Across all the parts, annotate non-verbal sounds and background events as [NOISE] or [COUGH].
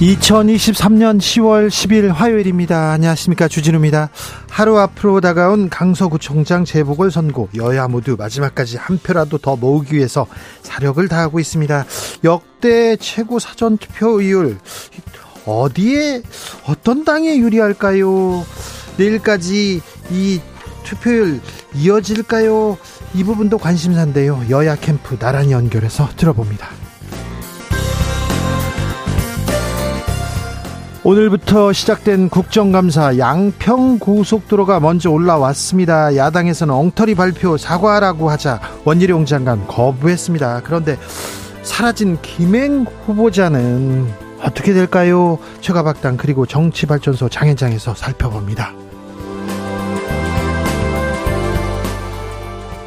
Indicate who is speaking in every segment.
Speaker 1: 2023년 10월 10일 화요일입니다. 안녕하십니까. 주진우입니다. 하루 앞으로 다가온 강서구청장 재보궐선거 여야 모두 마지막까지 한 표라도 더 모으기 위해서 사력을 다하고 있습니다. 역대 최고 사전투표율 어디에 어떤 당에 유리할까요? 내일까지 이 투표율 이어질까요? 이 부분도 관심사인데요. 여야 캠프 나란히 연결해서 들어봅니다. 오늘부터 시작된 국정감사 양평 고속도로가 먼저 올라왔습니다. 야당에서는 엉터리 발표 사과라고 하자 원희룡 장관 거부했습니다. 그런데 사라진 김행 후보자는 어떻게 될까요? 최가박당 그리고 정치발전소 장현장에서 살펴봅니다.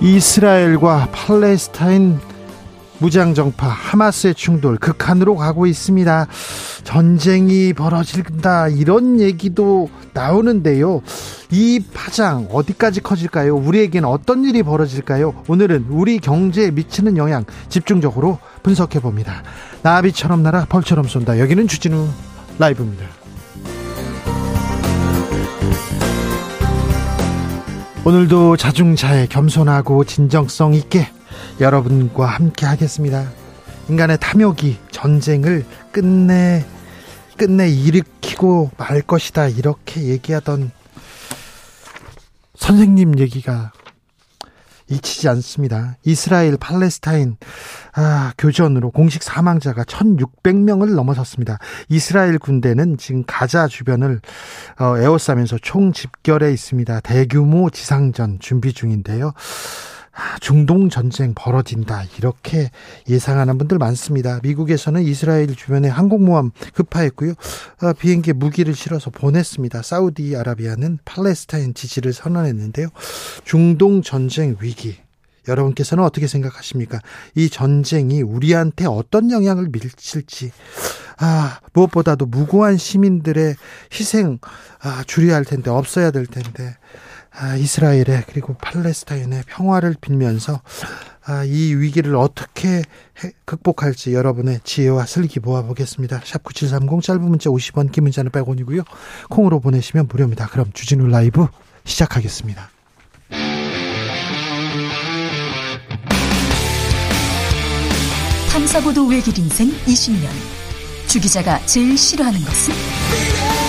Speaker 1: 이스라엘과 팔레스타인 무장정파 하마스의 충돌 극한으로 가고 있습니다. 전쟁이 벌어진다 이런 얘기도 나오는데요. 이 파장 어디까지 커질까요? 우리에게는 어떤 일이 벌어질까요? 오늘은 우리 경제에 미치는 영향 집중적으로 분석해 봅니다. 나비처럼 날아 벌처럼 쏜다. 여기는 주진우 라이브입니다. 오늘도 자중차에 겸손하고 진정성 있게 여러분과 함께 하겠습니다. 인간의 탐욕이 전쟁을 끝내 끝내 일으키고 말 것이다 이렇게 얘기하던 선생님 얘기가 잊히지 않습니다. 이스라엘 팔레스타인 아, 교전으로 공식 사망자가 1,600명을 넘어섰습니다. 이스라엘 군대는 지금 가자 주변을 어, 에워싸면서 총 집결해 있습니다. 대규모 지상전 준비 중인데요. 중동 전쟁 벌어진다 이렇게 예상하는 분들 많습니다. 미국에서는 이스라엘 주변에 항공모함 급파했고요. 어, 비행기 무기를 실어서 보냈습니다. 사우디아라비아는 팔레스타인 지지를 선언했는데요. 중동 전쟁 위기 여러분께서는 어떻게 생각하십니까? 이 전쟁이 우리한테 어떤 영향을 미칠지 아 무엇보다도 무고한 시민들의 희생 아 줄여야 할 텐데 없어야 될 텐데 아, 이스라엘의 그리고 팔레스타인의 평화를 빌면서 아, 이 위기를 어떻게 해, 극복할지 여러분의 지혜와 슬기 모아보겠습니다. 샵 9730 짧은 문자 50원 긴 문자는 100원이고요. 콩으로 보내시면 무료입니다. 그럼 주진우 라이브 시작하겠습니다.
Speaker 2: 탐사보도 외길 인생 20년 주 기자가 제일 싫어하는 것은?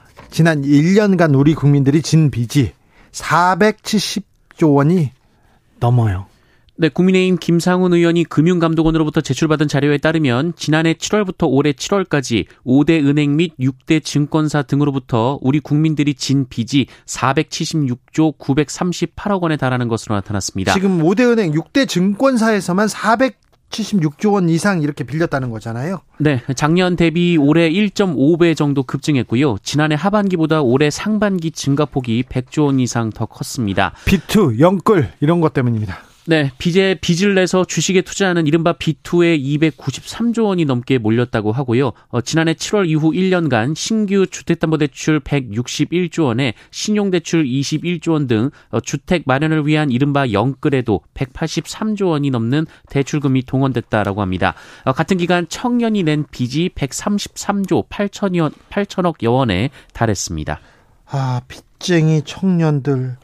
Speaker 1: 지난 1년간 우리 국민들이 진 빚이 470조 원이 넘어요.
Speaker 3: 네, 국민의힘 김상훈 의원이 금융감독원으로부터 제출받은 자료에 따르면 지난해 7월부터 올해 7월까지 5대 은행 및 6대 증권사 등으로부터 우리 국민들이 진 빚이 476조 938억 원에 달하는 것으로 나타났습니다.
Speaker 1: 지금 5대 은행, 6대 증권사에서만 400 76조 원 이상 이렇게 빌렸다는 거잖아요.
Speaker 3: 네, 작년 대비 올해 1.5배 정도 급증했고요. 지난해 하반기보다 올해 상반기 증가폭이 100조 원 이상 더 컸습니다.
Speaker 1: 빚투, 영끌 이런 것 때문입니다.
Speaker 3: 네, 빚에 빚을 내서 주식에 투자하는 이른바 빚투에 293조 원이 넘게 몰렸다고 하고요. 어, 지난해 7월 이후 1년간 신규 주택담보대출 161조 원에 신용대출 21조 원등 어, 주택 마련을 위한 이른바 영끌에도 183조 원이 넘는 대출금이 동원됐다라고 합니다. 어, 같은 기간 청년이 낸 빚이 133조 8천여 8천억 여원에 달했습니다.
Speaker 1: 아, 빚쟁이 청년들.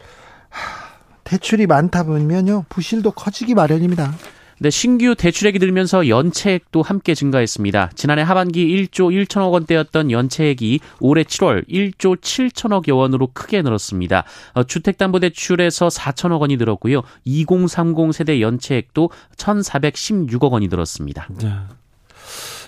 Speaker 1: 하... 대출이 많다 보면요 부실도 커지기 마련입니다.
Speaker 3: 네, 신규 대출액이 들면서 연체액도 함께 증가했습니다. 지난해 하반기 1조 1천억 원대였던 연체액이 올해 7월 1조 7천억여 원으로 크게 늘었습니다. 어, 주택담보대출에서 4천억 원이 늘었고요. 2030 세대 연체액도 1,416억 원이 늘었습니다. 네.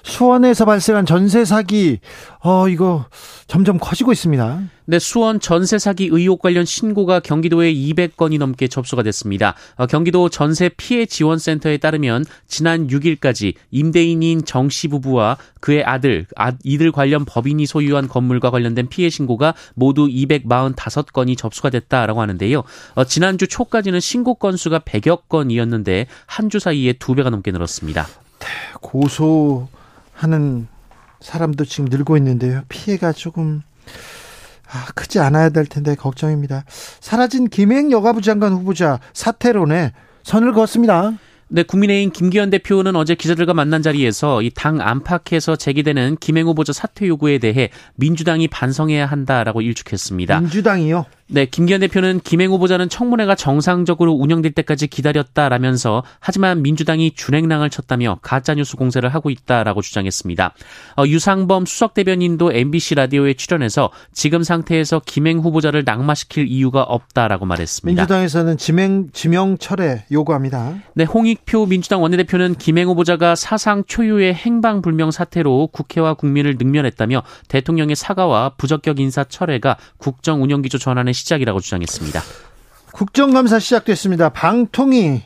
Speaker 1: 수원에서 발생한 전세 사기, 어, 이거 점점 커지고 있습니다.
Speaker 3: 네, 수원 전세 사기 의혹 관련 신고가 경기도에 200건이 넘게 접수가 됐습니다. 어, 경기도 전세 피해 지원센터에 따르면 지난 6일까지 임대인인 정 씨 부부와 그의 아들, 아, 이들 관련 법인이 소유한 건물과 관련된 피해 신고가 모두 245건이 접수가 됐다라고 하는데요. 어, 지난주 초까지는 신고 건수가 100여 건이었는데 한 주 사이에 두 배가 넘게 늘었습니다.
Speaker 1: 네, 고소 하는 사람도 지금 늘고 있는데요. 피해가 조금 아, 크지 않아야 될 텐데 걱정입니다. 사라진 김행 여가부 장관 후보자 사퇴론에 선을 그었습니다.
Speaker 3: 네, 국민의힘 김기현 대표는 어제 기자들과 만난 자리에서 이 당 안팎에서 제기되는 김행 후보자 사퇴 요구에 대해 민주당이 반성해야 한다라고 일축했습니다.
Speaker 1: 민주당이요?
Speaker 3: 네, 김기현 대표는 김행 후보자는 청문회가 정상적으로 운영될 때까지 기다렸다라면서 하지만 민주당이 준행랑을 쳤다며 가짜뉴스 공세를 하고 있다라고 주장했습니다. 어, 유상범 수석 대변인도 MBC 라디오에 출연해서 지금 상태에서 김행 후보자를 낙마시킬 이유가 없다라고 말했습니다.
Speaker 1: 민주당에서는 지명, 지명 철회 요구합니다.
Speaker 3: 네, 홍익표 민주당 원내대표는 김행 후보자가 사상 초유의 행방불명 사태로 국회와 국민을 능멸했다며 대통령의 사과와 부적격 인사 철회가 국정 운영기조 전환의 시작이라고 주장했습니다.
Speaker 1: 국정감사 시작됐습니다. 방통위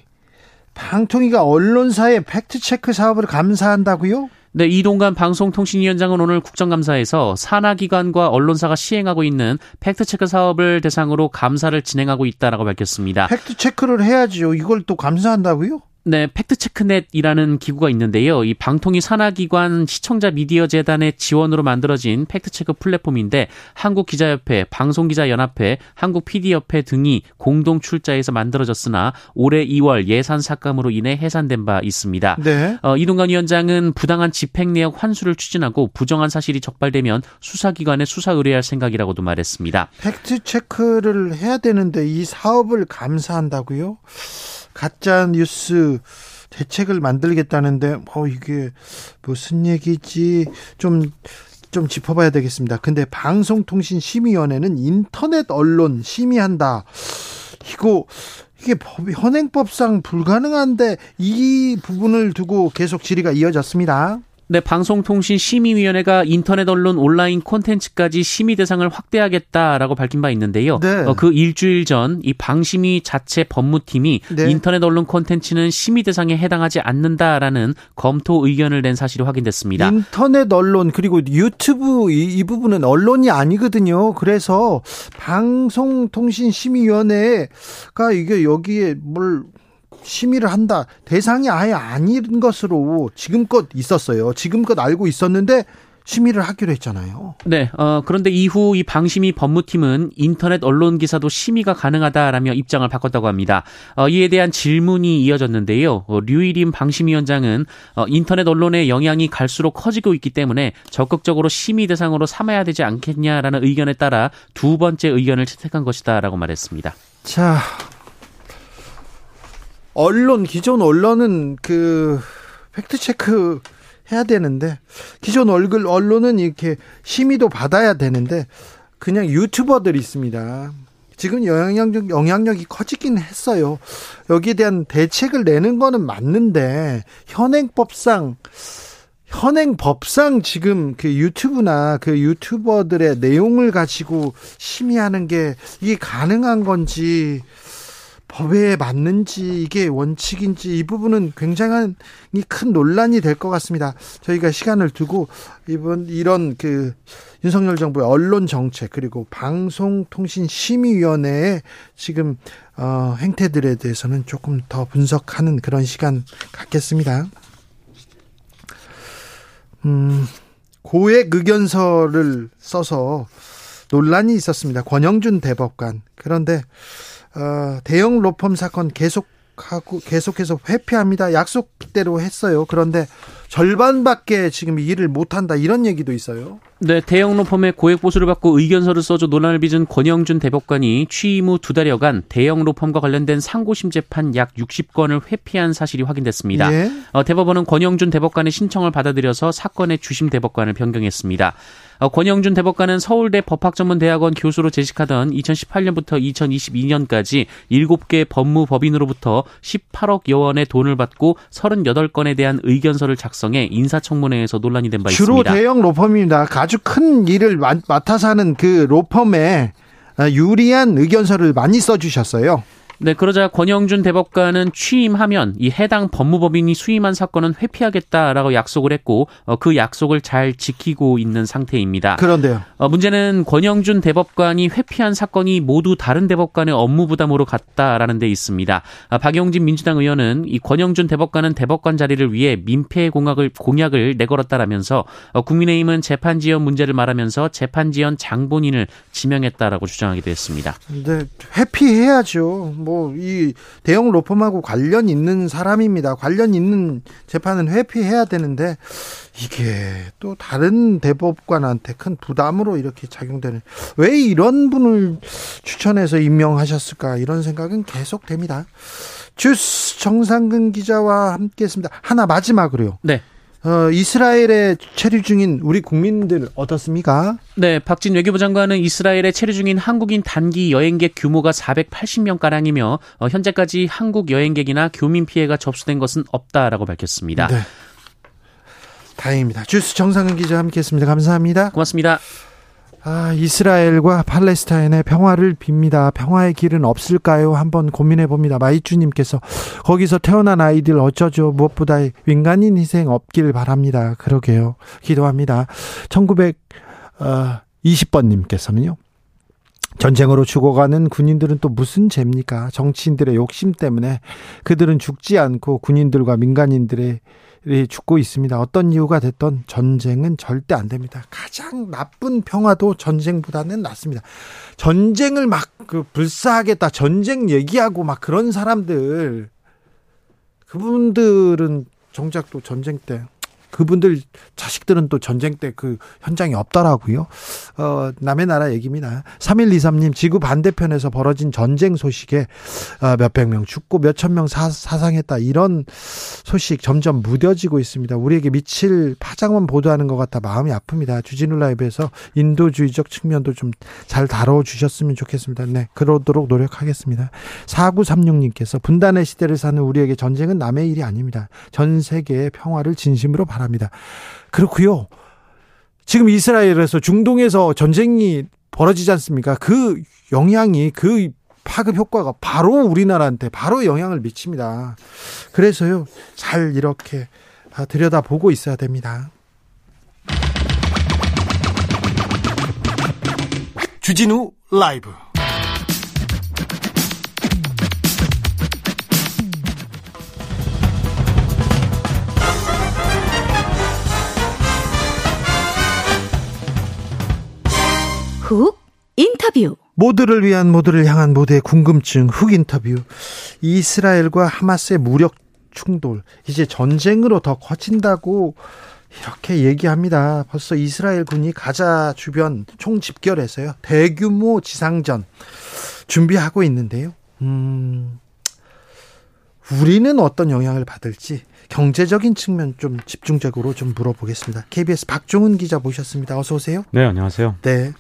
Speaker 1: 방통위가 언론사의 팩트체크 사업을 감사한다고요?
Speaker 3: 네, 이동관 방송통신위원장은 오늘 국정감사에서 산하기관과 언론사가 시행하고 있는 팩트체크 사업을 대상으로 감사를 진행하고 있다라고 밝혔습니다.
Speaker 1: 팩트체크를 해야지요. 이걸 또 감사한다고요?
Speaker 3: 네, 팩트체크넷이라는 기구가 있는데요. 이 방통위 산하기관 시청자 미디어 재단의 지원으로 만들어진 팩트체크 플랫폼인데 한국기자협회, 방송기자연합회, 한국PD협회 등이 공동 출자해서 만들어졌으나 올해 2월 예산 삭감으로 인해 해산된 바 있습니다. 네. 어, 이동관 위원장은 부당한 집행 내역 환수를 추진하고 부정한 사실이 적발되면 수사기관에 수사 의뢰할 생각이라고도 말했습니다.
Speaker 1: 팩트체크를 해야 되는데 이 사업을 감사한다고요? 가짜 뉴스 대책을 만들겠다는데 어 이게 무슨 얘기지 좀좀 짚어봐야 되겠습니다. 근데 방송통신심의위원회는 인터넷 언론 심의한다. 이거 이게 법, 현행법상 불가능한데 이 부분을 두고 계속 질의가 이어졌습니다.
Speaker 3: 네, 방송통신심의위원회가 인터넷 언론 온라인 콘텐츠까지 심의 대상을 확대하겠다라고 밝힌 바 있는데요. 네. 어, 그 일주일 전 이 방심위 자체 법무팀이 네. 인터넷 언론 콘텐츠는 심의 대상에 해당하지 않는다라는 검토 의견을 낸 사실이 확인됐습니다.
Speaker 1: 인터넷 언론 그리고 유튜브 이, 이 부분은 언론이 아니거든요. 그래서 방송통신심의위원회가 이게 여기에 뭘 심의를 한다. 대상이 아예 아닌 것으로 지금껏 있었어요. 지금껏 알고 있었는데 심의를 하기로 했잖아요.
Speaker 3: 네. 어, 그런데 이후 이 방심위 법무팀은 인터넷 언론 기사도 심의가 가능하다라며 입장을 바꿨다고 합니다. 어, 이에 대한 질문이 이어졌는데요. 어, 류일임 방심위원장은 어, 인터넷 언론의 영향이 갈수록 커지고 있기 때문에 적극적으로 심의 대상으로 삼아야 되지 않겠냐라는 의견에 따라 두 번째 의견을 채택한 것이다라고 말했습니다.
Speaker 1: 자, 언론 기존 언론은 그 팩트 체크 해야 되는데 기존 얼굴 언론은 이렇게 심의도 받아야 되는데 그냥 유튜버들이 있습니다. 지금 영향력 영향력이 커지긴 했어요. 여기에 대한 대책을 내는 거는 맞는데 현행법상 현행법상 지금 그 유튜브나 그 유튜버들의 내용을 가지고 심의하는 게 이게 가능한 건지 법에 맞는지 이게 원칙인지 이 부분은 굉장한 큰 논란이 될 것 같습니다. 저희가 시간을 두고 이번 이런 그 윤석열 정부의 언론 정책 그리고 방송통신심의위원회의 지금 어, 행태들에 대해서는 조금 더 분석하는 그런 시간 갖겠습니다. 음, 고액 의견서를 써서 논란이 있었습니다. 권영준 대법관. 그런데 어, 대형 로펌 사건 계속하고 계속해서 회피합니다. 약속대로 했어요. 그런데 절반밖에 지금 일을 못한다 이런 얘기도 있어요.
Speaker 3: 네, 대형 로펌에 고액 보수를 받고 의견서를 써줘 논란을 빚은 권영준 대법관이 취임 후 두 달여간 대형 로펌과 관련된 상고심 재판 약 60건을 회피한 사실이 확인됐습니다. 예? 어, 대법원은 권영준 대법관의 신청을 받아들여서 사건의 주심 대법관을 변경했습니다. 어, 권영준 대법관은 서울대 법학전문대학원 교수로 재직하던 2018년부터 2022년까지 7개 법무법인으로부터 18억 여 원의 돈을 받고 38건에 대한 의견서를 작성 해 인사청문회에서 논란이 된 바 있습니다.
Speaker 1: 주로 대형 로펌입니다. 아주 큰 일을 맡아서 하는 그 로펌에 유리한 의견서를 많이 써주셨어요.
Speaker 3: 네, 그러자 권영준 대법관은 취임하면 이 해당 법무법인이 수임한 사건은 회피하겠다라고 약속을 했고 어, 그 약속을 잘 지키고 있는 상태입니다.
Speaker 1: 그런데요.
Speaker 3: 어, 문제는 권영준 대법관이 회피한 사건이 모두 다른 대법관의 업무 부담으로 갔다라는 데 있습니다. 아, 박용진 민주당 의원은 이 권영준 대법관은 대법관 자리를 위해 민폐 공약을 공약을 내걸었다라면서 어, 국민의힘은 재판 지연 문제를 말하면서 재판 지연 장본인을 지명했다라고 주장하기도 했습니다.
Speaker 1: 네, 회피해야죠. 뭐 뭐이 대형 로펌하고 관련 있는 사람입니다. 관련 있는 재판은 회피해야 되는데 이게 또 다른 대법관한테 큰 부담으로 이렇게 작용되는 왜 이런 분을 추천해서 임명하셨을까 이런 생각은 계속 됩니다. 주스 정상근 기자와 함께했습니다. 하나 마지막으로요.
Speaker 3: 네.
Speaker 1: 어, 이스라엘에 체류 중인 우리 국민들 어떻습니까?
Speaker 3: 네, 박진 외교부 장관은 이스라엘에 체류 중인 한국인 단기 여행객 규모가 480명 가량이며 어, 현재까지 한국 여행객이나 교민 피해가 접수된 것은 없다라고 밝혔습니다. 네.
Speaker 1: 다행입니다. 주스 정상근 기자 함께했습니다. 감사합니다.
Speaker 3: 고맙습니다.
Speaker 1: 아, 이스라엘과 팔레스타인의 평화를 빕니다. 평화의 길은 없을까요? 한번 고민해 봅니다. 마이주님께서 거기서 태어난 아이들 어쩌죠? 무엇보다 민간인 희생 없길 바랍니다. 그러게요. 기도합니다. 1920번님께서는요. 전쟁으로 죽어가는 군인들은 또 무슨 죄입니까? 정치인들의 욕심 때문에 그들은 죽지 않고 군인들과 민간인들의 죽고 있습니다. 어떤 이유가 됐던 전쟁은 절대 안 됩니다. 가장 나쁜 평화도 전쟁보다는 낫습니다. 전쟁을 막 그 불사하겠다, 전쟁 얘기하고 막 그런 사람들, 그분들은 정작 또 전쟁 때 그분들 자식들은 또 전쟁 때 그 현장이 없더라고요. 어, 남의 나라 얘기입니다. 3123님, 지구 반대편에서 벌어진 전쟁 소식에 어, 몇백 명 죽고 몇천 명 사, 사상했다. 이런 소식 점점 무뎌지고 있습니다. 우리에게 미칠 파장만 보도하는 것 같아 마음이 아픕니다. 주진우 라이브에서 인도주의적 측면도 좀 잘 다뤄주셨으면 좋겠습니다. 네, 그러도록 노력하겠습니다. 4936님께서 분단의 시대를 사는 우리에게 전쟁은 남의 일이 아닙니다. 전 세계의 평화를 진심으로 바랍니다. 바랍니다. 그렇고요. 지금 이스라엘에서 중동에서 전쟁이 벌어지지 않습니까? 그 영향이 그 파급 효과가 바로 우리나라한테 바로 영향을 미칩니다. 그래서요, 잘 이렇게 들여다보고 있어야 됩니다. 주진우 라이브
Speaker 2: 훅 인터뷰.
Speaker 1: 모두를 위한 모두를 향한 모두의 궁금증 훅 인터뷰. 이스라엘과 하마스의 무력 충돌 이제 전쟁으로 더 커진다고 이렇게 얘기합니다. 벌써 이스라엘 군이 가자 주변 총 집결해서요. 대규모 지상전 준비하고 있는데요. 음, 우리는 어떤 영향을 받을지 경제적인 측면 좀 집중적으로 좀 물어보겠습니다. KBS 박종훈 기자 모셨습니다. 어서 오세요.
Speaker 4: 네, 안녕하세요.
Speaker 1: 네.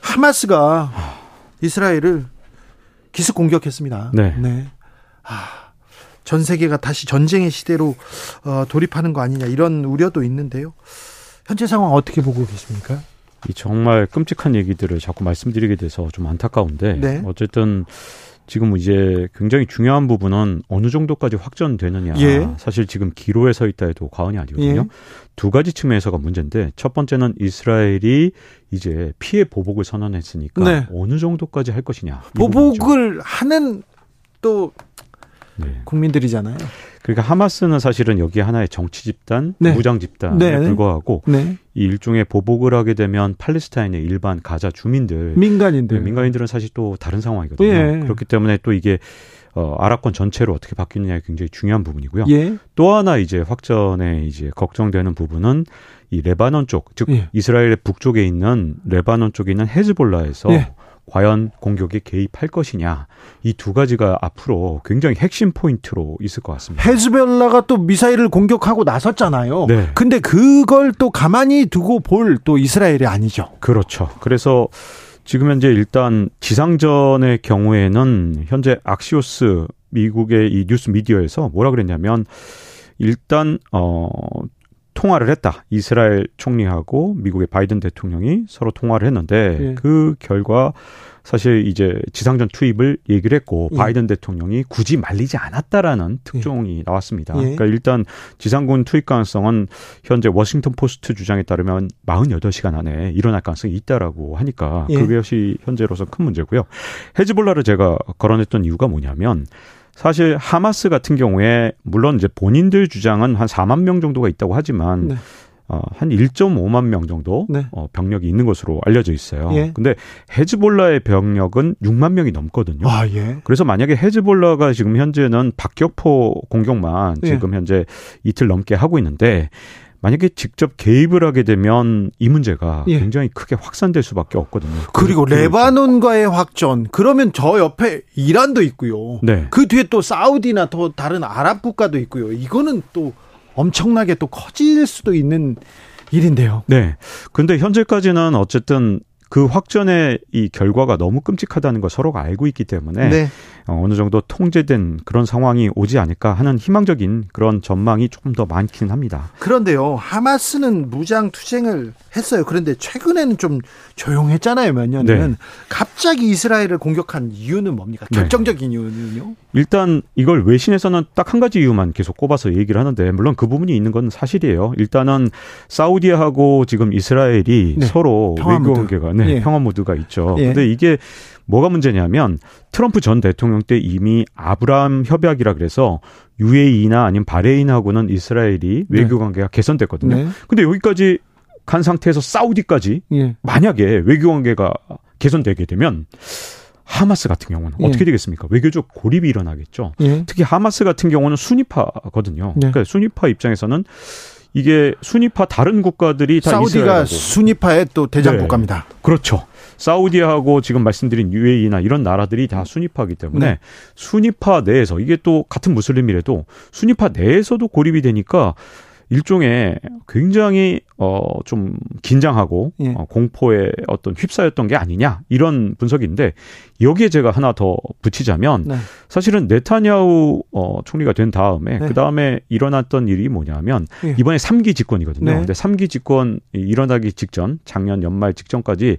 Speaker 1: 하마스가 이스라엘을 기습 공격했습니다.
Speaker 4: 네. 네.
Speaker 1: 아, 전 세계가 다시 전쟁의 시대로 어, 돌입하는 거 아니냐 이런 우려도 있는데요. 현재 상황 어떻게 보고 계십니까?
Speaker 4: 이 정말 끔찍한 얘기들을 자꾸 말씀드리게 돼서 좀 안타까운데 네. 어쨌든 지금 이제 굉장히 중요한 부분은 어느 정도까지 확전되느냐. 예. 사실 지금 기로에 서 있다 해도 과언이 아니거든요. 예. 두 가지 측면에서가 문제인데 첫 번째는 이스라엘이 이제 피해 보복을 선언했으니까 네. 어느 정도까지 할 것이냐.
Speaker 1: 보복을 하는 또 네. 국민들이잖아요.
Speaker 4: 그러니까 하마스는 사실은 여기 하나의 정치 집단, 네. 무장 집단에 네. 불과하고 네. 이 일종의 보복을 하게 되면 팔레스타인의 일반 가자 주민들,
Speaker 1: 민간인들,
Speaker 4: 네, 민간인들은 사실 또 다른 상황이거든요. 예. 그렇기 때문에 또 이게 어, 아랍권 전체로 어떻게 바뀌느냐가 굉장히 중요한 부분이고요. 예. 또 하나 이제 확전에 이제 걱정되는 부분은 이 레바논 쪽, 즉 예. 이스라엘의 북쪽에 있는 레바논 쪽에 있는 헤즈볼라에서 예. 과연 공격에 개입할 것이냐 이 두 가지가 앞으로 굉장히 핵심 포인트로 있을 것 같습니다.
Speaker 1: 헤즈볼라가 또 미사일을 공격하고 나섰잖아요. 네. 근데 그걸 또 가만히 두고 볼 또 이스라엘이 아니죠.
Speaker 4: 그렇죠. 그래서 지금 현재 일단 지상전의 경우에는 현재 악시오스 미국의 이 뉴스 미디어에서 뭐라 그랬냐면 일단 어 통화를 했다. 이스라엘 총리하고 미국의 바이든 대통령이 서로 통화를 했는데 예. 그 결과 사실 이제 지상전 투입을 얘기를 했고 예. 바이든 대통령이 굳이 말리지 않았다라는 특종이 예. 나왔습니다. 예. 그러니까 일단 지상군 투입 가능성은 현재 워싱턴 포스트 주장에 따르면 48시간 안에 일어날 가능성이 있다라고 하니까 예. 그것이 현재로서 큰 문제고요. 헤즈볼라를 제가 거론했던 이유가 뭐냐면 사실 하마스 같은 경우에 물론 이제 본인들 주장은 한 4만 명 정도가 있다고 하지만 네. 어, 한 1.5만 명 정도 네. 어, 병력이 있는 것으로 알려져 있어요. 예. 근데 헤즈볼라의 병력은 6만 명이 넘거든요. 아, 예. 그래서 만약에 헤즈볼라가 지금 현재는 박격포 공격만 예. 지금 현재 이틀 넘게 하고 있는데 만약에 직접 개입을 하게 되면 이 문제가 예. 굉장히 크게 확산될 수밖에 없거든요.
Speaker 1: 그리고 레바논과의 확전. 그러면 저 옆에 이란도 있고요. 네. 그 뒤에 또 사우디나 또 다른 아랍 국가도 있고요. 이거는 또 엄청나게 또 커질 수도 있는 일인데요.
Speaker 4: 네. 근데 현재까지는 어쨌든 그 확전의 이 결과가 너무 끔찍하다는 걸 서로가 알고 있기 때문에 네. 어, 어느 정도 통제된 그런 상황이 오지 않을까 하는 희망적인 그런 전망이 조금 더 많기는 합니다.
Speaker 1: 그런데요, 하마스는 무장 투쟁을 했어요. 그런데 최근에는 좀 조용했잖아요, 몇 년은. 네. 갑자기 이스라엘을 공격한 이유는 뭡니까? 네. 결정적인 네. 이유는요?
Speaker 4: 일단 이걸 외신에서는 딱 한 가지 이유만 계속 꼽아서 얘기를 하는데 물론 그 부분이 있는 건 사실이에요. 일단은 사우디하고 지금 이스라엘이 네. 서로 외교 관계가 네, 예. 평화 모드가 있죠. 예. 근데 이게 뭐가 문제냐면 트럼프 전 대통령 때 이미 아브라함 협약이라 그래서 UAE나 아니면 바레인하고는 이스라엘이 네. 외교 관계가 개선됐거든요. 네. 근데 여기까지 간 상태에서 사우디까지 예. 만약에 외교 관계가 개선되게 되면 하마스 같은 경우는 예. 어떻게 되겠습니까? 외교적 고립이 일어나겠죠. 예. 특히 하마스 같은 경우는 순위파거든요. 예. 그러니까 순위파 입장에서는 이게 순위파 다른 국가들이 다
Speaker 1: 사우디가 순위파의 또 대장 네. 국가입니다.
Speaker 4: 그렇죠. 사우디하고 지금 말씀드린 UAE나 이런 나라들이 다 순위파이기 때문에 네. 순위파 내에서 이게 또 같은 무슬림이라도 순위파 내에서도 고립이 되니까 일종의 굉장히 어 좀 긴장하고 예. 어, 공포에 어떤 휩싸였던 게 아니냐 이런 분석인데 여기에 제가 하나 더 붙이자면 네. 사실은 네타냐후 어 총리가 된 다음에 네. 그 다음에 일어났던 일이 뭐냐면 예. 이번에 3기 집권이거든요. 네. 근데 3기 집권 일어나기 직전 작년 연말 직전까지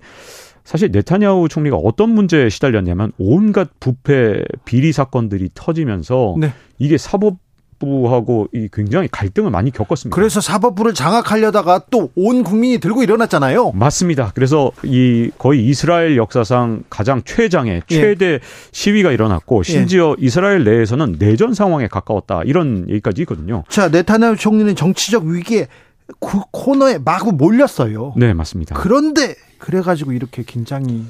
Speaker 4: 사실 네타냐후 총리가 어떤 문제에 시달렸냐면 온갖 부패 비리 사건들이 터지면서 네. 이게 사법 부하고 이 굉장히 갈등을 많이 겪었습니다.
Speaker 1: 그래서 사법부를 장악하려다가 또 온 국민이 들고 일어났잖아요.
Speaker 4: 맞습니다. 그래서 이 거의 이스라엘 역사상 가장 최장의 예. 최대 예. 시위가 일어났고 심지어 예. 이스라엘 내에서는 내전 상황에 가까웠다 이런 얘기까지 있거든요.
Speaker 1: 자, 네타냐후 총리는 정치적 위기에 그 코너에 마구 몰렸어요.
Speaker 4: 네, 맞습니다.
Speaker 1: 그런데 그래가지고 이렇게 긴장이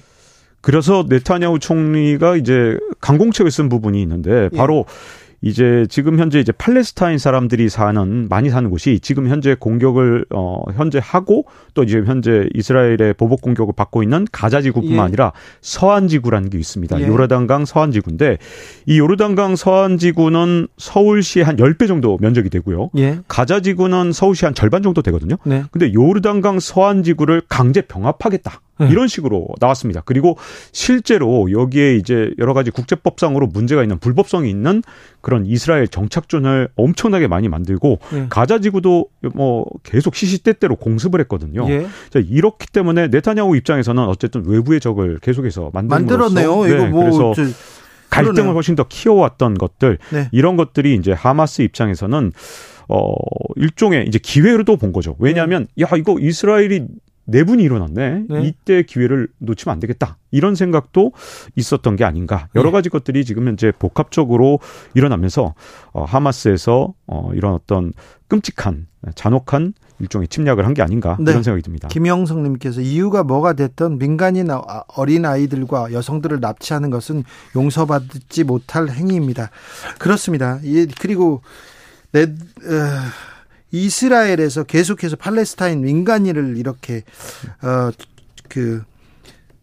Speaker 4: 그래서 네타냐후 총리가 이제 강공책을 쓴 부분이 있는데 바로 예. 이제 지금 현재 이제 팔레스타인 사람들이 사는 많이 사는 곳이 지금 현재 공격을 어 현재 하고 또 이제 현재 이스라엘의 보복 공격을 받고 있는 가자 지구뿐만 예. 아니라 서한 지구라는 게 있습니다. 예. 요르단강 서한 지구인데 이 요르단강 서한 지구는 서울시 한 10배 정도 면적이 되고요. 예. 가자 지구는 서울시 한 절반 정도 되거든요. 네. 근데 요르단강 서한 지구를 강제 병합하겠다. 네. 이런 식으로 나왔습니다. 그리고 실제로 여기에 이제 여러 가지 국제법상으로 문제가 있는 불법성이 있는 그런 이스라엘 정착존을 엄청나게 많이 만들고 네. 가자 지구도 뭐 계속 시시때때로 공습을 했거든요. 예. 자, 이렇기 때문에 네타냐후 입장에서는 어쨌든 외부의 적을 계속해서
Speaker 1: 만들었네요.
Speaker 4: 네, 이거 뭐 그래서 저... 갈등을 그러네요. 훨씬 더 키워왔던 것들 네. 이런 것들이 이제 하마스 입장에서는 어 일종의 이제 기회로도 본 거죠. 왜냐하면 네. 야 이거 이스라엘이 내분이 일어났네. 네. 이때 기회를 놓치면 안 되겠다. 이런 생각도 있었던 게 아닌가. 여러 네. 가지 것들이 지금 현재 복합적으로 일어나면서 어, 하마스에서 어, 이런 어떤 끔찍한 잔혹한 일종의 침략을 한 게 아닌가 네. 그런 생각이 듭니다.
Speaker 1: 김영성님께서 이유가 뭐가 됐던 민간인 아, 어린 아이들과 여성들을 납치하는 것은 용서받지 못할 행위입니다. 그렇습니다. 그리고 내, 어, 이스라엘에서 계속해서 팔레스타인 민간인을 이렇게 어, 그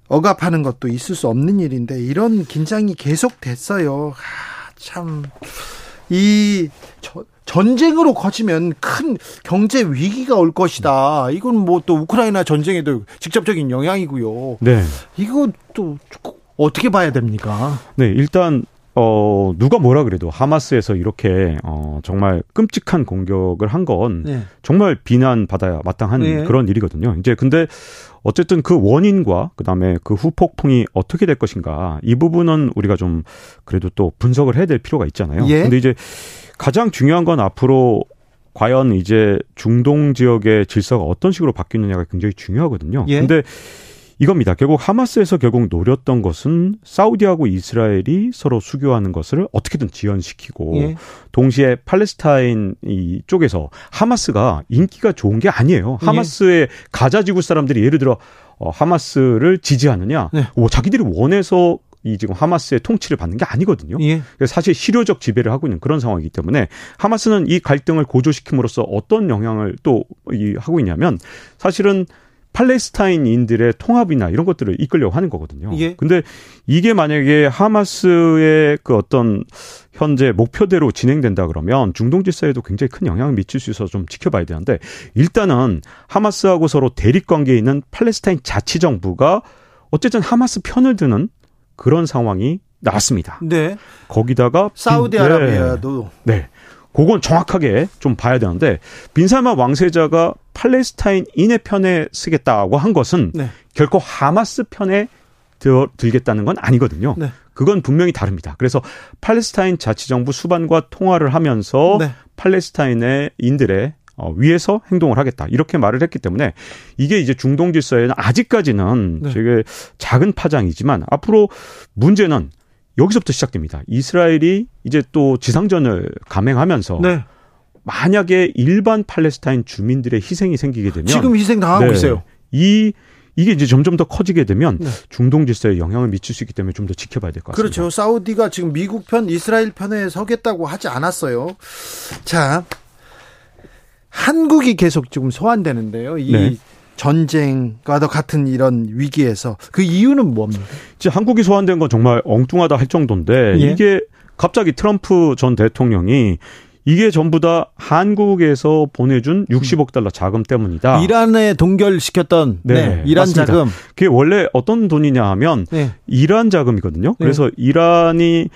Speaker 1: 억압하는 것도 있을 수 없는 일인데 이런 긴장이 계속 됐어요. 아, 참. 이 전쟁으로 커지면 큰 경제 위기가 올 것이다. 이건 뭐 또 우크라이나 전쟁에도 직접적인 영향이고요. 네. 이거 또 어떻게 봐야 됩니까?
Speaker 4: 네, 일단 어, 누가 뭐라 그래도 하마스에서 이렇게 어, 정말 끔찍한 공격을 한건 네. 정말 비난받아야 마땅한 네. 그런 일이거든요. 이제 근데 어쨌든 그 원인과 그다음에 그 후폭풍이 어떻게 될 것인가 이 부분은 우리가 좀 그래도 또 분석을 해야 될 필요가 있잖아요. 예. 근데 이제 가장 중요한 건 앞으로 과연 이제 중동 지역의 질서가 어떤 식으로 바뀌느냐가 굉장히 중요하거든요. 예. 근데 이겁니다. 결국 하마스에서 결국 노렸던 것은 사우디하고 이스라엘이 서로 수교하는 것을 어떻게든 지연시키고 예. 동시에 팔레스타인 이 쪽에서 하마스가 인기가 좋은 게 아니에요. 예. 하마스의 예. 가자 지구 사람들이 예를 들어 어, 하마스를 지지하느냐, 네. 오, 자기들이 원해서 이 지금 하마스의 통치를 받는 게 아니거든요. 예. 사실 실효적 지배를 하고 있는 그런 상황이기 때문에 하마스는 이 갈등을 고조시킴으로써 어떤 영향을 또 이 하고 있냐면 사실은 팔레스타인인들의 통합이나 이런 것들을 이끌려고 하는 거거든요. 예. 근데 이게 만약에 하마스의 그 어떤 현재 목표대로 진행된다 그러면 중동 질서에도 굉장히 큰 영향을 미칠 수 있어서 좀 지켜봐야 되는데 일단은 하마스하고 서로 대립 관계에 있는 팔레스타인 자치 정부가 어쨌든 하마스 편을 드는 그런 상황이 나왔습니다. 네. 거기다가
Speaker 1: 사우디아라비아도
Speaker 4: 네. 네. 그건 정확하게 좀 봐야 되는데 빈살만 왕세자가 팔레스타인인의 편에 쓰겠다고 한 것은 네. 결코 하마스 편에 들, 들겠다는 건 아니거든요. 네. 그건 분명히 다릅니다. 그래서 팔레스타인 자치정부 수반과 통화를 하면서 네. 팔레스타인의 인들의 어, 위에서 행동을 하겠다 이렇게 말을 했기 때문에 이게 이제 중동 질서에는 아직까지는 네. 되게 작은 파장이지만 앞으로 문제는 여기서부터 시작됩니다. 이스라엘이 이제 또 지상전을 감행하면서 네. 만약에 일반 팔레스타인 주민들의 희생이 생기게 되면
Speaker 1: 지금 희생 당하고 네, 있어요.
Speaker 4: 이 이게 이제 점점 더 커지게 되면 네. 중동 질서에 영향을 미칠 수 있기 때문에 좀 더 지켜봐야 될 것 같습니다.
Speaker 1: 그렇죠. 사우디가 지금 미국 편, 이스라엘 편에 서겠다고 하지 않았어요. 자, 한국이 계속 지금 소환되는데요. 이 네. 전쟁과도 같은 이런 위기에서 그 이유는 뭡니까?
Speaker 4: 이제 한국이 소환된 건 정말 엉뚱하다 할 정도인데 예. 이게 갑자기 트럼프 전 대통령이 이게 전부 다 한국에서 보내준 60억 달러 자금 때문이다.
Speaker 1: 이란에 동결시켰던 네, 네, 이란 맞습니다. 자금.
Speaker 4: 그게 원래 어떤 돈이냐 하면 네. 이란 자금이거든요. 네. 그래서 이란이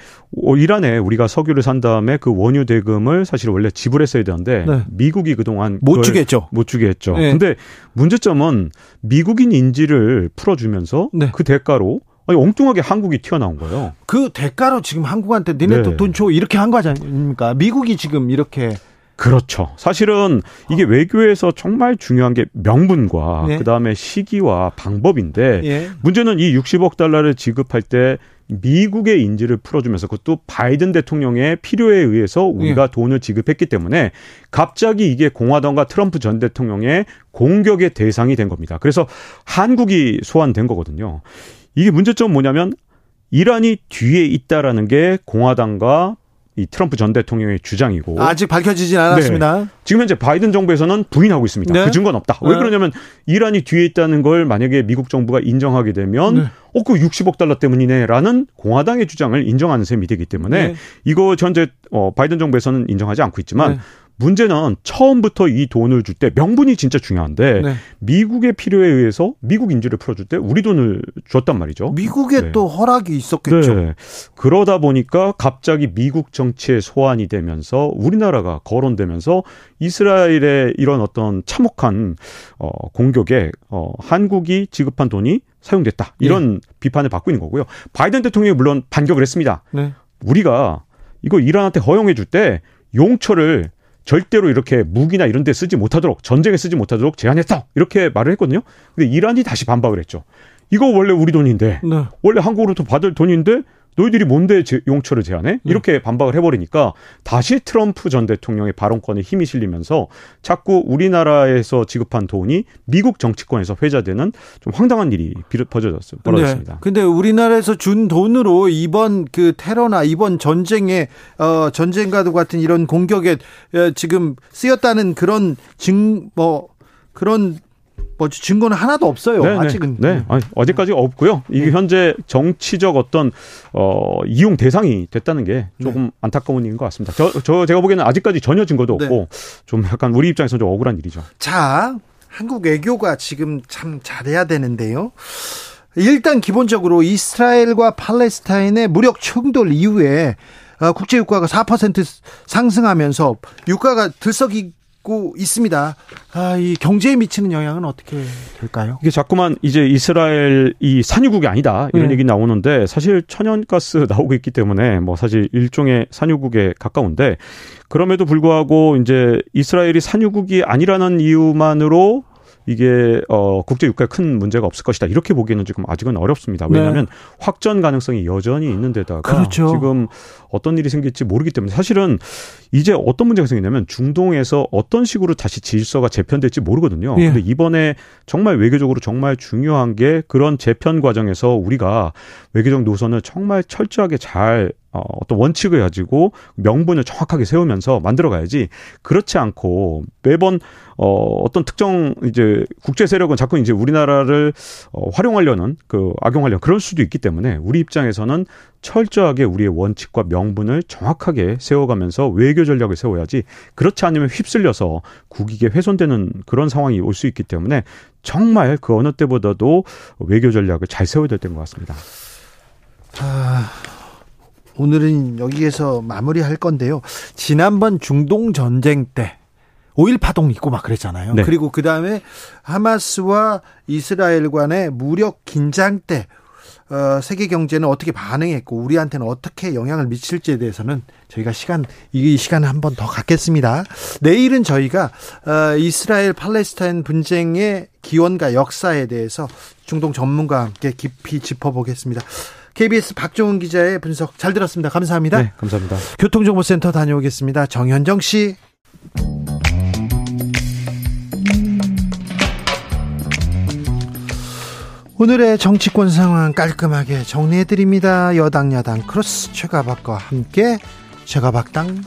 Speaker 4: 어, 이란에 우리가 석유를 산 다음에 그 원유 대금을 사실 원래 지불했어야 되는데 네. 미국이 그동안
Speaker 1: 못 주겠죠.
Speaker 4: 못 주게 했죠. 네. 근데 문제점은 미국인 인지를 풀어주면서 그 대가로 아니 엉뚱하게 한국이 튀어나온 거예요.
Speaker 1: 그 대가로 지금 한국한테 니네 네. 돈줘 이렇게 한 거 아닙니까? 미국이 지금 이렇게
Speaker 4: 그렇죠. 사실은 이게 외교에서 정말 중요한 게 명분과 네. 그다음에 시기와 방법인데 예. 문제는 이 60억 달러를 지급할 때 미국의 인지를 풀어주면서 그것도 바이든 대통령의 필요에 의해서 우리가 예. 돈을 지급했기 때문에 갑자기 이게 공화당과 트럼프 전 대통령의 공격의 대상이 된 겁니다. 그래서 한국이 소환된 거거든요. 이게 문제점 뭐냐면 이란이 뒤에 있다라는 게 공화당과 이 트럼프 전 대통령의 주장이고
Speaker 1: 아직 밝혀지진 않았습니다. 네.
Speaker 4: 지금 현재 바이든 정부에서는 부인하고 있습니다. 네. 그 증거는 없다. 왜 네. 그러냐면 이란이 뒤에 있다는 걸 만약에 미국 정부가 인정하게 되면 네. 어그 60억 달러 때문이네라는 공화당의 주장을 인정하는 셈이 되기 때문에 네. 이거 현재 어 바이든 정부에서는 인정하지 않고 있지만 네. 문제는 처음부터 이 돈을 줄 때 명분이 진짜 중요한데 네. 미국의 필요에 의해서 미국 인지를 풀어줄 때 우리 돈을 줬단 말이죠.
Speaker 1: 미국에 네. 또 허락이 있었겠죠. 네.
Speaker 4: 그러다 보니까 갑자기 미국 정치에 소환이 되면서 우리나라가 거론되면서 이스라엘의 이런 어떤 참혹한 어, 공격에 어, 한국이 지급한 돈이 사용됐다 이런 네. 비판을 받고 있는 거고요. 바이든 대통령이 물론 반격을 했습니다. 네. 우리가 이거 이란한테 허용해 줄 때 용처를 절대로 이렇게 무기나 이런 데 쓰지 못하도록 전쟁에 쓰지 못하도록 제한했다. 이렇게 말을 했거든요. 근데 이란이 다시 반박을 했죠. 이거 원래 우리 돈인데 네. 원래 한국으로부터 받을 돈인데 너희들이 뭔데 제, 용처를 제안해? 이렇게 음. 반박을 해버리니까 다시 트럼프 전 대통령의 발언권에 힘이 실리면서 자꾸 우리나라에서 지급한 돈이 미국 정치권에서 회자되는 좀 황당한 일이 벌어졌어요. 벌어졌습니다.
Speaker 1: 네. 근데 우리나라에서 준 돈으로 이번 그 테러나 이번 전쟁에 어 전쟁과도 같은 이런 공격에 어, 지금 쓰였다는 그런 증 뭐 그런 뭐 증거는 하나도 없어요. 네네. 아직은.
Speaker 4: 네. 아니, 어제까지 없고요. 이게 네. 현재 정치적 어떤 어 이용 대상이 됐다는 게 조금 네. 안타까운 일인 것 같습니다. 저, 저 제가 보기에는 아직까지 전혀 증거도 네. 없고 좀 약간 우리 입장에서 좀 억울한 일이죠.
Speaker 1: 자, 한국 외교가 지금 참 잘해야 되는데요. 일단 기본적으로 이스라엘과 팔레스타인의 무력 충돌 이후에 어, 국제 유가가 4% 상승하면서 유가가 들썩이 고 있습니다. 아, 이 경제에 미치는 영향은 어떻게 될까요?
Speaker 4: 이게 자꾸만 이제 이스라엘 이 산유국이 아니다 이런 네. 얘기 나오는데 사실 천연가스 [LAUGHS] 나오고 있기 때문에 뭐 사실 일종의 산유국에 가까운데 그럼에도 불구하고 이제 이스라엘이 산유국이 아니라는 이유만으로 이게 어 국제 유가에 큰 문제가 없을 것이다 이렇게 보기에는 지금 아직은 어렵습니다. 왜냐하면 네. 확전 가능성이 여전히 있는 데다가 그렇죠. 지금 어떤 일이 생길지 모르기 때문에 사실은 이제 어떤 문제가 생기냐면 중동에서 어떤 식으로 다시 질서가 재편될지 모르거든요. 예. 근데 이번에 정말 외교적으로 정말 중요한 게 그런 재편 과정에서 우리가 외교적 노선을 정말 철저하게 잘 어, 어떤 원칙을 가지고 명분을 정확하게 세우면서 만들어 가야지 그렇지 않고 매번 어, 어떤 특정 이제 국제 세력은 자꾸 이제 우리나라를 어, 활용하려는 그 악용하려는 그럴 수도 있기 때문에 우리 입장에서는 철저하게 우리의 원칙과 명분을 정확하게 세워가면서 외교 전략을 세워야지 그렇지 않으면 휩쓸려서 국익에 훼손되는 그런 상황이 올 수 있기 때문에 정말 그 어느 때보다도 외교 전략을 잘 세워야 될 때인 것 같습니다.
Speaker 1: 아, 오늘은 여기에서 마무리할 건데요. 지난번 중동 전쟁 때 오일 파동 있고 막 그랬잖아요. 네. 그리고 그 다음에 하마스와 이스라엘 간의 무력 긴장 때 어, 세계 경제는 어떻게 반응했고 우리한테는 어떻게 영향을 미칠지에 대해서는 저희가 시간 이 시간을 한 번 더 갖겠습니다. 내일은 저희가 어, 이스라엘 팔레스타인 분쟁의 기원과 역사에 대해서 중동 전문가와 함께 깊이 짚어보겠습니다. KBS 박종훈 기자의 분석 잘 들었습니다. 감사합니다.
Speaker 4: 네, 감사합니다.
Speaker 1: 교통정보센터 다녀오겠습니다. 정현정 씨. 오늘의 정치권 상황 깔끔하게 정리해 드립니다. 여당 야당 크로스 최가박과 함께 최가박당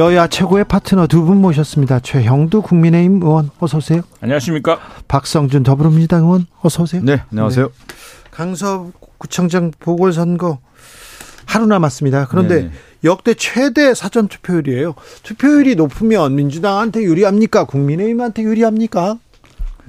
Speaker 1: 여야 최고의 파트너 두 분 모셨습니다. 최형두 국민의힘 의원 어서 오세요.
Speaker 5: 안녕하십니까.
Speaker 1: 박성준 더불어민주당 의원 어서 오세요.
Speaker 5: 네, 안녕하세요. 네.
Speaker 1: 강서구청장 보궐선거 하루 남았습니다. 그런데 네네. 역대 최대 사전 투표율이에요. 투표율이 높으면 민주당한테 유리합니까? 국민의힘한테 유리합니까?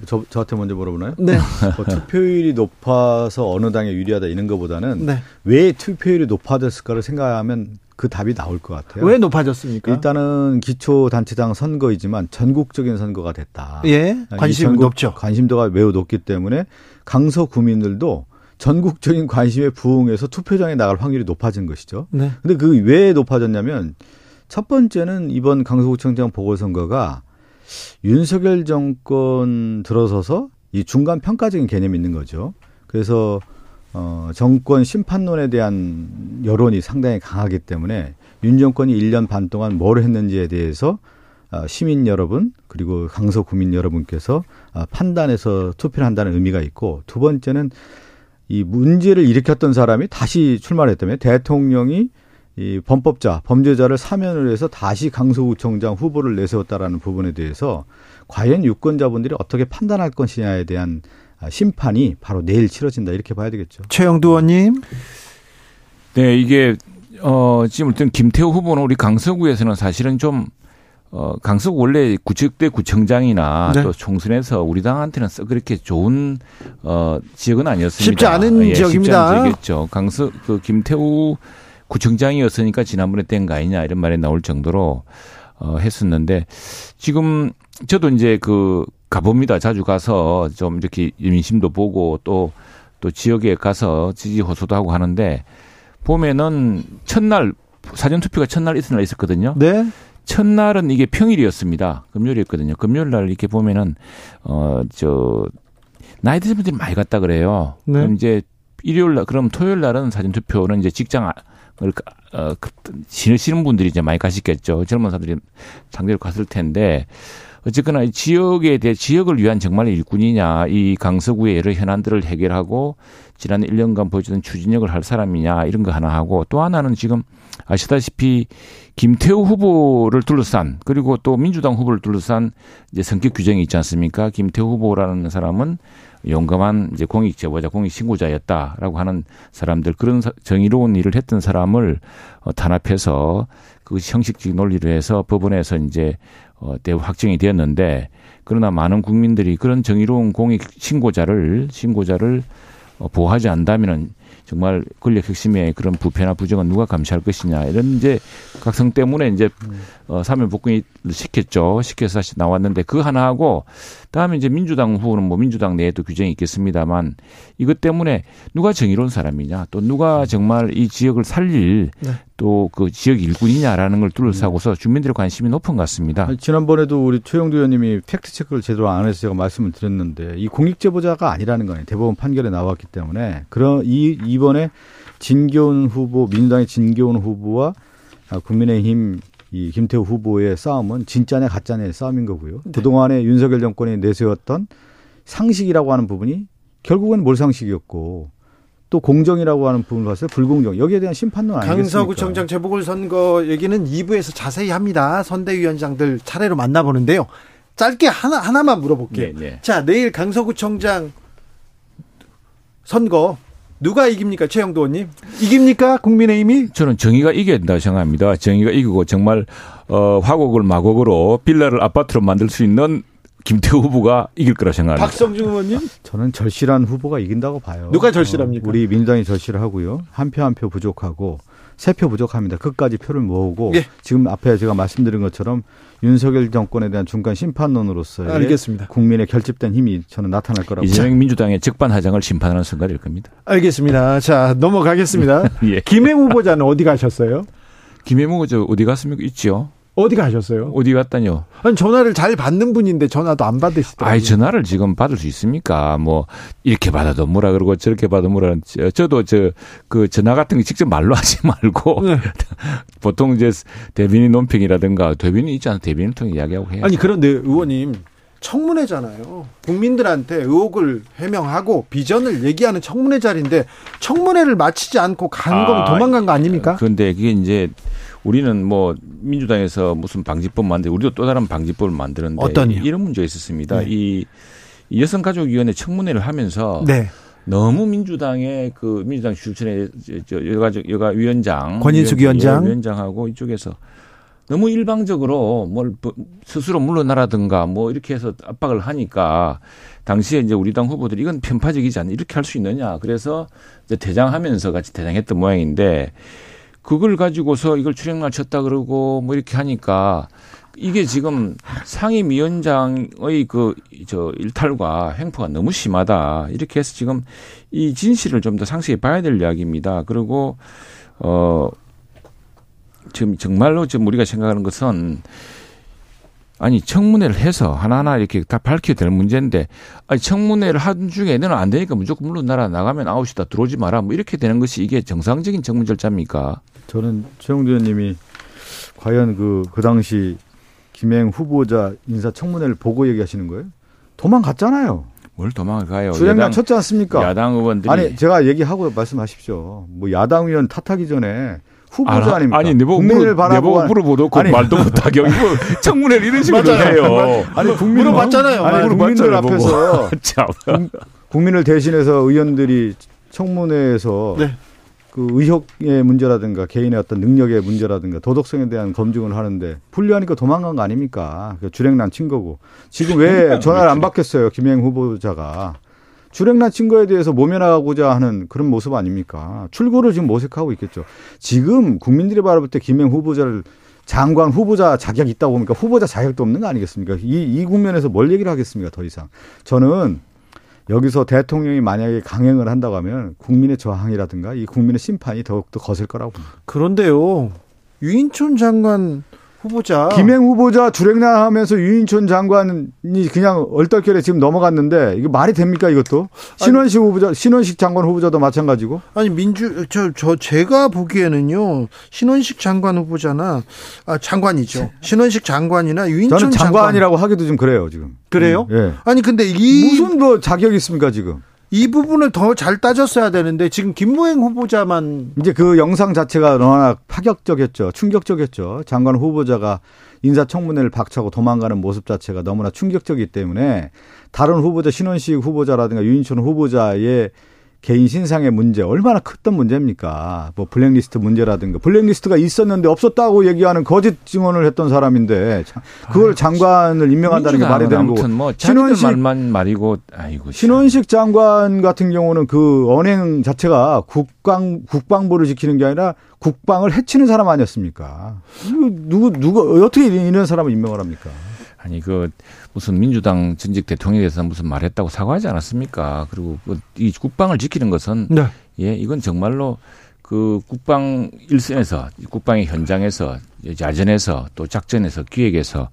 Speaker 5: 저, 저한테 먼저 물어보나요? 네. [LAUGHS] 뭐 투표율이 높아서 어느 당에 유리하다 이런 것보다는 네. 왜 투표율이 높아졌을까를 생각하면 그 답이 나올 것 같아요.
Speaker 1: 왜 높아졌습니까?
Speaker 5: 일단은 기초 단체장 선거이지만 전국적인 선거가 됐다.
Speaker 1: 예. 관심이 높죠.
Speaker 5: 관심도가 매우 높기 때문에 강서 구민들도 전국적인 관심에 부응해서 투표장에 나갈 확률이 높아진 것이죠. 네. 근데 그 왜 높아졌냐면 첫 번째는 이번 강서구청장 보궐선거가 윤석열 정권 들어서서 이 중간 평가적인 개념이 있는 거죠. 그래서 어 정권 심판론에 대한 여론이 상당히 강하기 때문에 윤 정권이 1년 반 동안 뭘 했는지에 대해서 어, 시민 여러분 그리고 강서 구민 여러분께서 어, 판단해서 투표를 한다는 의미가 있고 두 번째는 이 문제를 일으켰던 사람이 다시 출마를 했다면 대통령이 이 범법자, 범죄자를 사면을 해서 다시 강서구청장 후보를 내세웠다라는 부분에 대해서 과연 유권자분들이 어떻게 판단할 것이냐에 대한 심판이 바로 내일 치러진다 이렇게 봐야 되겠죠.
Speaker 1: 최영두 의원님.
Speaker 6: 네, 이게 어 지금 일단 김태호 후보는 우리 강서구에서는 사실은 좀 어, 강서구 원래 구직대 구청장이나 네. 또 총선에서 우리 당한테는 썩 그렇게 좋은 어, 지역은 아니었습니다.
Speaker 1: 쉽지 않은 예, 지역입니다.
Speaker 6: 쉽지 않은 지역이었죠. 강서 그 김태우 구청장이었으니까 지난번에 뗀 거 아니냐 이런 말이 나올 정도로 어, 했었는데 지금 저도 이제 그 가봅니다. 자주 가서 좀 이렇게 민심도 보고 또 또 지역에 가서 지지 호소도 하고 하는데 보면은 첫날 사전 투표가 첫날 이튿날 있었거든요.
Speaker 1: 네.
Speaker 6: 첫날은 이게 평일이었습니다. 금요일이었거든요. 금요일 날 이렇게 보면은 어저 나이 드신 분들이 많이 갔다 그래요. 네. 그럼 이제 일요일 날 그럼 토요일 날은 사전 투표는 이제 직장을 어, 지내시는 분들이 이제 많이 가시겠죠. 젊은 사람들이 상대로 갔을 텐데 어쨌거나 지역에 대해 지역을 위한 정말 일꾼이냐 이 강서구의 여러 현안들을 해결하고 지난 1년간 보여주던 추진력을 할 사람이냐 이런 거 하나 하고 또 하나는 지금 아시다시피 김태우 후보를 둘러싼 그리고 또 민주당 후보를 둘러싼 이제 성격 규정이 있지 않습니까? 김태우 후보라는 사람은 용감한 이제 공익 제보자, 공익 신고자였다라고 하는 사람들 그런 정의로운 일을 했던 사람을 어, 탄압해서 그 형식적 논리로 해서 법원에서 이제 어, 대 확정이 되었는데 그러나 많은 국민들이 그런 정의로운 공익 신고자를 신고자를 어, 보호하지 않다면은 정말 권력 핵심의 그런 부패나 부정은 누가 감시할 것이냐 이런 이제 각성 때문에 이제 어 사면 복권을 시켰죠. 시켜서 다시 나왔는데 그 하나 하고 다음에 이제 민주당 후보는 뭐 민주당 내에도 규정이 있겠습니다만 이것 때문에 누가 정의로운 사람이냐 또 누가 정말 이 지역을 살릴 네. 또 그 지역 일꾼이냐라는 걸 둘러싸고서 주민들의 관심이 높은 것 같습니다.
Speaker 5: 지난번에도 우리 최영두 의원님이 팩트 체크를 제대로 안 해서 제가 말씀을 드렸는데 이 공익 제보자가 아니라는 거예요. 대법원 판결에 나왔기 때문에 그런 이 이번에 진교훈 후보 민주당의 진교훈 후보와 국민의힘 이 김태우 후보의 싸움은 진짜냐 가짜냐의 싸움인 거고요. 네. 그동안에 윤석열 정권이 내세웠던 상식이라고 하는 부분이 결국은 몰상식이었고 또 공정이라고 하는 부분을 봤을 때 불공정 여기에 대한 심판론 아니겠습니까?
Speaker 1: 강서구청장 재보궐선거 얘기는 2부에서 자세히 합니다. 선대위원장들 차례로 만나보는데요. 짧게 하나 하나만 물어볼게요. 네, 네. 자 내일 강서구청장 선거 누가 이깁니까, 최영도 의원님? 이깁니까, 국민의힘이?
Speaker 6: 저는 정의가 이겨야 된다고 생각합니다. 정의가 이기고 정말 어, 화곡을 마곡으로 빌라를 아파트로 만들 수 있는 김태우 후보가 이길 거라 생각합니다.
Speaker 1: 박성중 의원님?
Speaker 5: 저는 절실한 후보가 이긴다고 봐요.
Speaker 1: 누가 절실합니까?
Speaker 5: 어, 우리 민주당이 절실하고요. 한 표 한 표 부족하고 세 표 부족합니다. 끝까지 표를 모으고 예. 지금 앞에 제가 말씀드린 것처럼 윤석열 정권에 대한 중간 심판론으로서 알겠습니다. 국민의 결집된 힘이 저는 나타날 거라고
Speaker 6: 이재명 민주당의 적반하장을 심판하는 순간일 겁니다.
Speaker 1: 알겠습니다. 자 넘어가겠습니다. [LAUGHS] 예. 김해 후보자는 어디 가셨어요?
Speaker 6: 김해 후보자 어디 갔습니까? 있죠.
Speaker 1: 어디 가셨어요?
Speaker 6: 어디 갔다뇨?
Speaker 1: 아니 전화를 잘 받는 분인데 전화도 안 받으시더라고요.
Speaker 6: 아니 전화를 지금 받을 수 있습니까? 뭐 이렇게 받아도 뭐라 그러고 저렇게 받아도 뭐라 저도 저 그 전화 같은 게 직접 말로 [LAUGHS] 하지 말고 네. [LAUGHS] 보통 이제 대변인 논평이라든가 대변인 있지 않아 대변인 통해 이야기하고 해요.
Speaker 1: 아니 그런데 의원님 청문회잖아요. 국민들한테 의혹을 해명하고 비전을 얘기하는 청문회 자리인데 청문회를 마치지 않고 간 거면 아, 도망간 거 아닙니까?
Speaker 6: 그런데 그게 이제 우리는 뭐 민주당에서 무슨 방지법 만들 우리도 또 다른 방지법을 만드는데 어떤 이런 문제가 있었습니다. 네. 이 여성가족위원회 청문회를 하면서 네. 너무 민주당의 그 민주당 출신의 여가 여가 위원장
Speaker 1: 권인숙 위원장
Speaker 6: 위원장하고 이쪽에서 너무 일방적으로 뭘 스스로 물러나라든가 뭐 이렇게 해서 압박을 하니까 당시에 이제 우리 당 후보들이 이건 편파적이지 않나 이렇게 할 수 있느냐 그래서 이제 대장하면서 같이 대장했던 모양인데 그걸 가지고서 이걸 출행날 쳤다 그러고 뭐 이렇게 하니까 이게 지금 상임위원장의 그 저 일탈과 횡포가 너무 심하다 이렇게 해서 지금 이 진실을 좀 더 상세히 봐야 될 이야기입니다. 그리고 어 지금 정말로 지금 우리가 생각하는 것은 아니 청문회를 해서 하나하나 이렇게 다 밝혀야 될 문제인데 아니 청문회를 한 중에 너는 안 되니까 무조건 물러나라 나가면 아웃이다 들어오지 마라 뭐 이렇게 되는 것이 이게 정상적인 청문 절차입니까?
Speaker 5: 저는 최영두 의원님이 과연 그, 그 당시 김행 후보자 인사청문회를 보고 얘기하시는 거예요? 도망갔잖아요.
Speaker 6: 뭘 도망을 가요?
Speaker 5: 주행량 쳤지 않습니까?
Speaker 6: 야당 의원들이
Speaker 5: 아니 제가 얘기하고 말씀하십시오. 뭐 야당 의원 탓하기 전에 후보자
Speaker 6: 아,
Speaker 5: 아닙니까?
Speaker 6: 아니 내보고 국민을 바라보고 물어보도 그 말도 못하게 이거 [LAUGHS] 청문회를 이런 식으로 해요.
Speaker 1: 아니 국민 물어봤잖아요.
Speaker 5: 아니 국민들 앞에서 [LAUGHS] 국민을 대신해서 의원들이 청문회에서 네. 그 의혹의 문제라든가 개인의 어떤 능력의 문제라든가 도덕성에 대한 검증을 하는데 불리하니까 도망간 거 아닙니까? 그 주랭난 친 거고. 지금 왜 [LAUGHS] 전화를 안 받겠어요? 김행 후보자가. 주랭난 친 거에 대해서 모면하고자 하는 그런 모습 아닙니까? 출구를 지금 모색하고 있겠죠. 지금 국민들이 바라볼 때 김행 후보자를 장관 후보자 자격 있다고 보니까 후보자 자격도 없는 거 아니겠습니까? 이, 이 국면에서 뭘 얘기를 하겠습니까? 더 이상. 저는 여기서 대통령이 만약에 강행을 한다고 하면 국민의 저항이라든가 이 국민의 심판이 더욱더 거셀 거라고 봅니다.
Speaker 1: 그런데요. 유인촌 장관 후보자
Speaker 5: 김행 후보자 주랭랑하면서 유인촌 장관이 그냥 얼떨결에 지금 넘어갔는데 이거 말이 됩니까 이것도 신원식 아니, 후보자 신원식 장관 후보자도 마찬가지고
Speaker 1: 아니 민주 저 저 제가 보기에는요 신원식 장관 후보자나 아 장관이죠 신원식 장관이나 유인촌
Speaker 5: 저는 장관이라고 장관. 하기도 좀 그래요 지금
Speaker 1: 그래요?
Speaker 5: 음, 예.
Speaker 1: 아니 근데 이
Speaker 5: 무슨 뭐 자격 이 있습니까 지금?
Speaker 1: 이 부분을 더 잘 따졌어야 되는데 지금 김무행 후보자만
Speaker 5: 이제 그 영상 자체가 워낙 파격적이었죠. 충격적이었죠. 장관 후보자가 인사청문회를 박차고 도망가는 모습 자체가 너무나 충격적이기 때문에 다른 후보자 신원식 후보자라든가 유인촌 후보자의 개인 신상의 문제 얼마나 컸던 문제입니까? 뭐 블랙리스트 문제라든가 블랙리스트가 있었는데 없었다고 얘기하는 거짓 증언을 했던 사람인데 그걸 아, 장관을 임명한다는 게 말이 되는 거고.
Speaker 6: 뭐 신원식 말만 말이고 아이고.
Speaker 5: 신원식 장관 같은 경우는 그 언행 자체가 국방 국방부를 지키는 게 아니라 국방을 해치는 사람 아니었습니까? 누구 누구 어떻게 이런 사람을 임명을 합니까?
Speaker 6: 아니 그 무슨 민주당 전직 대통령에 대해서 무슨 말했다고 사과하지 않았습니까? 그리고 그이 국방을 지키는 것은 네. 예 이건 정말로 그 국방 일선에서 국방의 현장에서 야전에서 또 작전에서 기획에서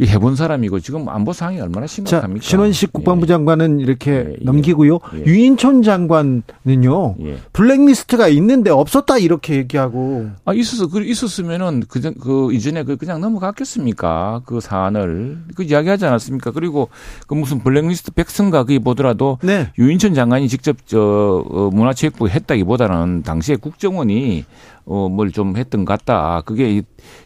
Speaker 6: 해본 사람이고 지금 안보 상황이 얼마나 심각합니까?
Speaker 1: 자, 신원식 국방부 예. 장관은 이렇게 예, 예. 넘기고요. 예. 유인촌 장관은요. 예. 블랙리스트가 있는데 없었다 이렇게 얘기하고.
Speaker 6: 아 있었어. 그 있었으면은 그, 그 이전에 그 그냥 넘어갔겠습니까? 그 사안을 그 이야기하지 않았습니까? 그리고 그 무슨 블랙리스트 백성가 그게 보더라도 네. 유인촌 장관이 직접 저 어, 문화체육부 했다기보다는 당시에 국정원이 어, 뭘 좀 했던 것 같다. 그게,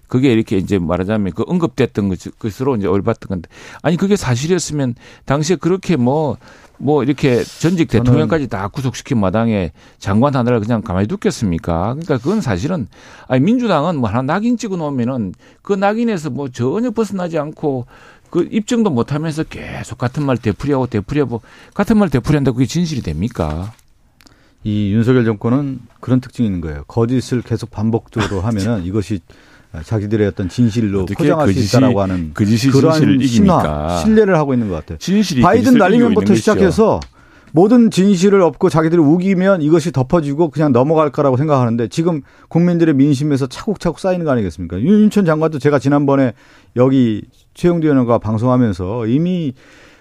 Speaker 6: 그게 이렇게 이제 말하자면 그 언급됐던 것으로 이제 올봤던 건데. 아니, 그게 사실이었으면 당시에 그렇게 뭐, 뭐 이렇게 전직 대통령까지 다 구속시킨 마당에 장관 하나를 그냥 가만히 뒀겠습니까? 그러니까 그건 사실은 아니 민주당은 뭐 하나 낙인 찍어 놓으면은 그 낙인에서 뭐 전혀 벗어나지 않고 그 입증도 못 하면서 계속 같은 말 되풀이하고 되풀이하고 같은 말 되풀이한다고 그게 진실이 됩니까?
Speaker 5: 이 윤석열 정권은 그런 특징이 있는 거예요. 거짓을 계속 반복적으로 [LAUGHS] 하면은 이것이 자기들의 어떤 진실로 포장할 그 수 있다라고 하는
Speaker 6: 그 그러한 신화,
Speaker 5: 신뢰를 하고 있는 것 같아요. 진실이 바이든 날리면부터 시작해서 모든 진실을 얻고 자기들이 우기면 이것이 덮어지고 그냥 넘어갈 거라고 생각하는데 지금 국민들의 민심에서 차곡차곡 쌓이는 거 아니겠습니까? 윤천 장관도 제가 지난번에 여기 최영두 의원과 방송하면서 이미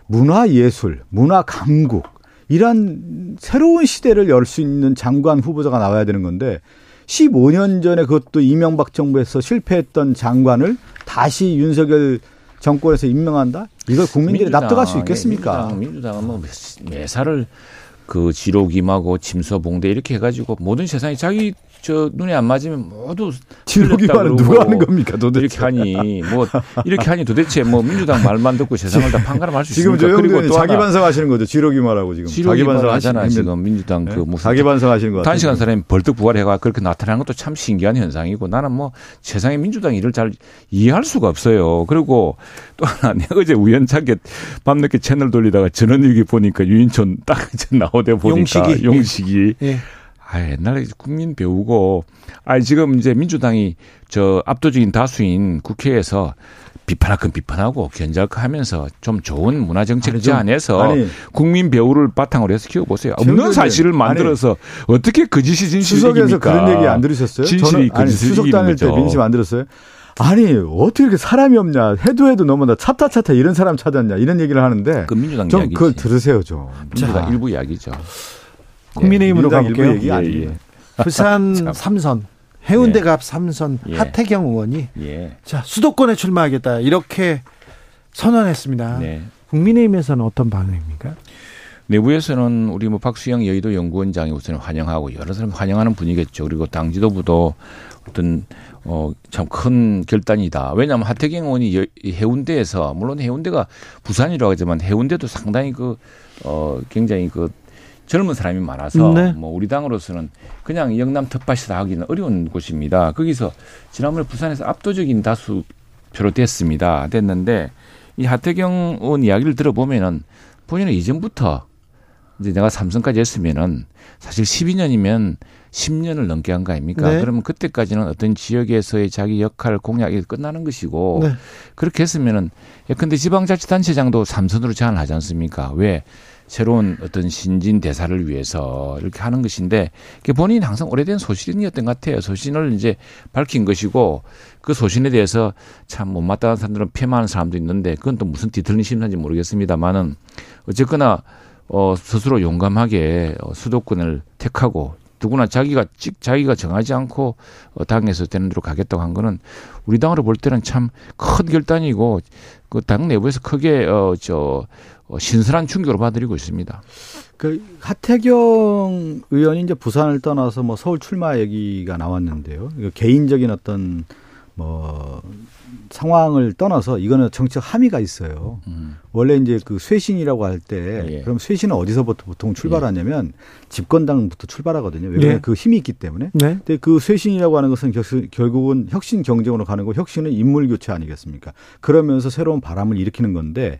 Speaker 5: 문화 예술, 문화 강국 이런 새로운 시대를 열 수 있는 장관 후보자가 나와야 되는 건데 15년 전에 그것도 이명박 정부에서 실패했던 장관을 다시 윤석열 정권에서 임명한다? 이걸 국민들이 민주당, 납득할 수 있겠습니까?
Speaker 6: 민주당, 민주당은 뭐 매사를 그 지록임하고 침서봉대 이렇게 해가지고 모든 세상이 자기 저 눈에 안 맞으면 모두
Speaker 5: 지록이만 누가 하는 겁니까 도대체
Speaker 6: 이렇게 하니 뭐 이렇게 하니 도대체 뭐 민주당 말만 듣고 세상을 다 판가름할 수
Speaker 5: 있습니까? 지금 그리고 또 자기 반성하시는 거죠 지록이말하고 지금
Speaker 6: 자기 반성하잖아 지금 민주당 네? 그 무슨
Speaker 5: 자기 반성하시는 거
Speaker 6: 단시간 사람이 벌떡 부활해가 그렇게 나타나는 것도 참 신기한 현상이고 나는 뭐 세상에 민주당 일을 잘 이해할 수가 없어요. 그리고 또 하나 [LAUGHS] 내가 어제 우연찮게 밤늦게 채널 돌리다가 전원일기 보니까 유인촌 딱 나오대 보니까 용식이, 용식이. 예. 아, 옛날에 국민 배우고, 아, 지금 이제 민주당이 저 압도적인 다수인 국회에서 비판할 건 비판하고 견제할 건 하면서 좀 좋은 문화 정책 제안해서 국민 배우를 바탕으로 해서 키워보세요. 없는 사실을 만들어서 아니, 어떻게 거짓이 진실이
Speaker 5: 수석에서 그런 얘기 안 들으셨어요?
Speaker 6: 진실이 저는, 아니,
Speaker 5: 수석 다닐 때 민심 안 들었어요? 아니 어떻게 이렇게 사람이 없냐 해도 해도 너무나 차타 차타 이런 사람 찾았냐 이런 얘기를 하는데
Speaker 6: 그 민주당
Speaker 5: 좀
Speaker 6: 이야기지.
Speaker 5: 그걸 들으세요 좀
Speaker 6: 민주당 일부 이야기죠.
Speaker 1: 국민의힘으로 예, 가볼게요. 얘기 예, 예. 부산 [LAUGHS] 삼선 해운대갑 예. 삼선 예. 하태경 의원이 예. 자 수도권에 출마하겠다 이렇게 선언했습니다. 네. 국민의힘에서는 어떤 반응입니까?
Speaker 6: 내부에서는 우리 뭐 박수영 여의도 연구원장이 우선 환영하고 여러 사람 환영하는 분위기겠죠. 그리고 당 지도부도 어떤 어 참 큰 결단이다. 왜냐하면 하태경 의원이 해운대에서 물론 해운대가 부산이라고 하지만 해운대도 상당히 그 어 굉장히 그 젊은 사람이 많아서 네. 뭐 우리 당으로서는 그냥 영남 텃밭이다 하기는 어려운 곳입니다. 거기서 지난번에 부산에서 압도적인 다수 표로 됐습니다. 됐는데 이 하태경 의원 이야기를 들어보면은 본인은 이전부터 이제 내가 삼성까지 했으면은 사실 12년이면 10년을 넘게 한 거 아닙니까? 네. 그러면 그때까지는 어떤 지역에서의 자기 역할 공약이 끝나는 것이고 네. 그렇게 했으면은 예컨대 지방자치단체장도 삼선으로 제안을 하지 않습니까? 왜? 새로운 어떤 신진 대사를 위해서 이렇게 하는 것인데 본인이 항상 오래된 소신이었던 것 같아요. 소신을 이제 밝힌 것이고 그 소신에 대해서 참 못마땅한 사람들은 폐마하는 사람도 있는데 그건 또 무슨 뒤틀린 심리인지 모르겠습니다만은 어쨌거나 어 스스로 용감하게 어, 수도권을 택하고 누구나 자기가 직 자기가 정하지 않고 어, 당에서 되는 대로 가겠다고 한 거는 우리 당으로 볼 때는 참 큰 결단이고 그 당 내부에서 크게 어저 어, 신선한 충격을 받아들이고 있습니다.
Speaker 5: 그 하태경 의원이 이제 부산을 떠나서 뭐 서울 출마 얘기가 나왔는데요. 개인적인 어떤 뭐 상황을 떠나서 이거는 정치적 함의가 있어요. 음. 원래 이제 그 쇄신이라고 할때 예. 그럼 쇄신은 어디서부터 보통 출발하냐면 예. 집권당부터 출발하거든요. 왜냐하면 예. 그 힘이 있기 때문에. 네. 근데 그 쇄신이라고 하는 것은 결국은 혁신 경쟁으로 가는 거 혁신은 인물 교체 아니겠습니까? 그러면서 새로운 바람을 일으키는 건데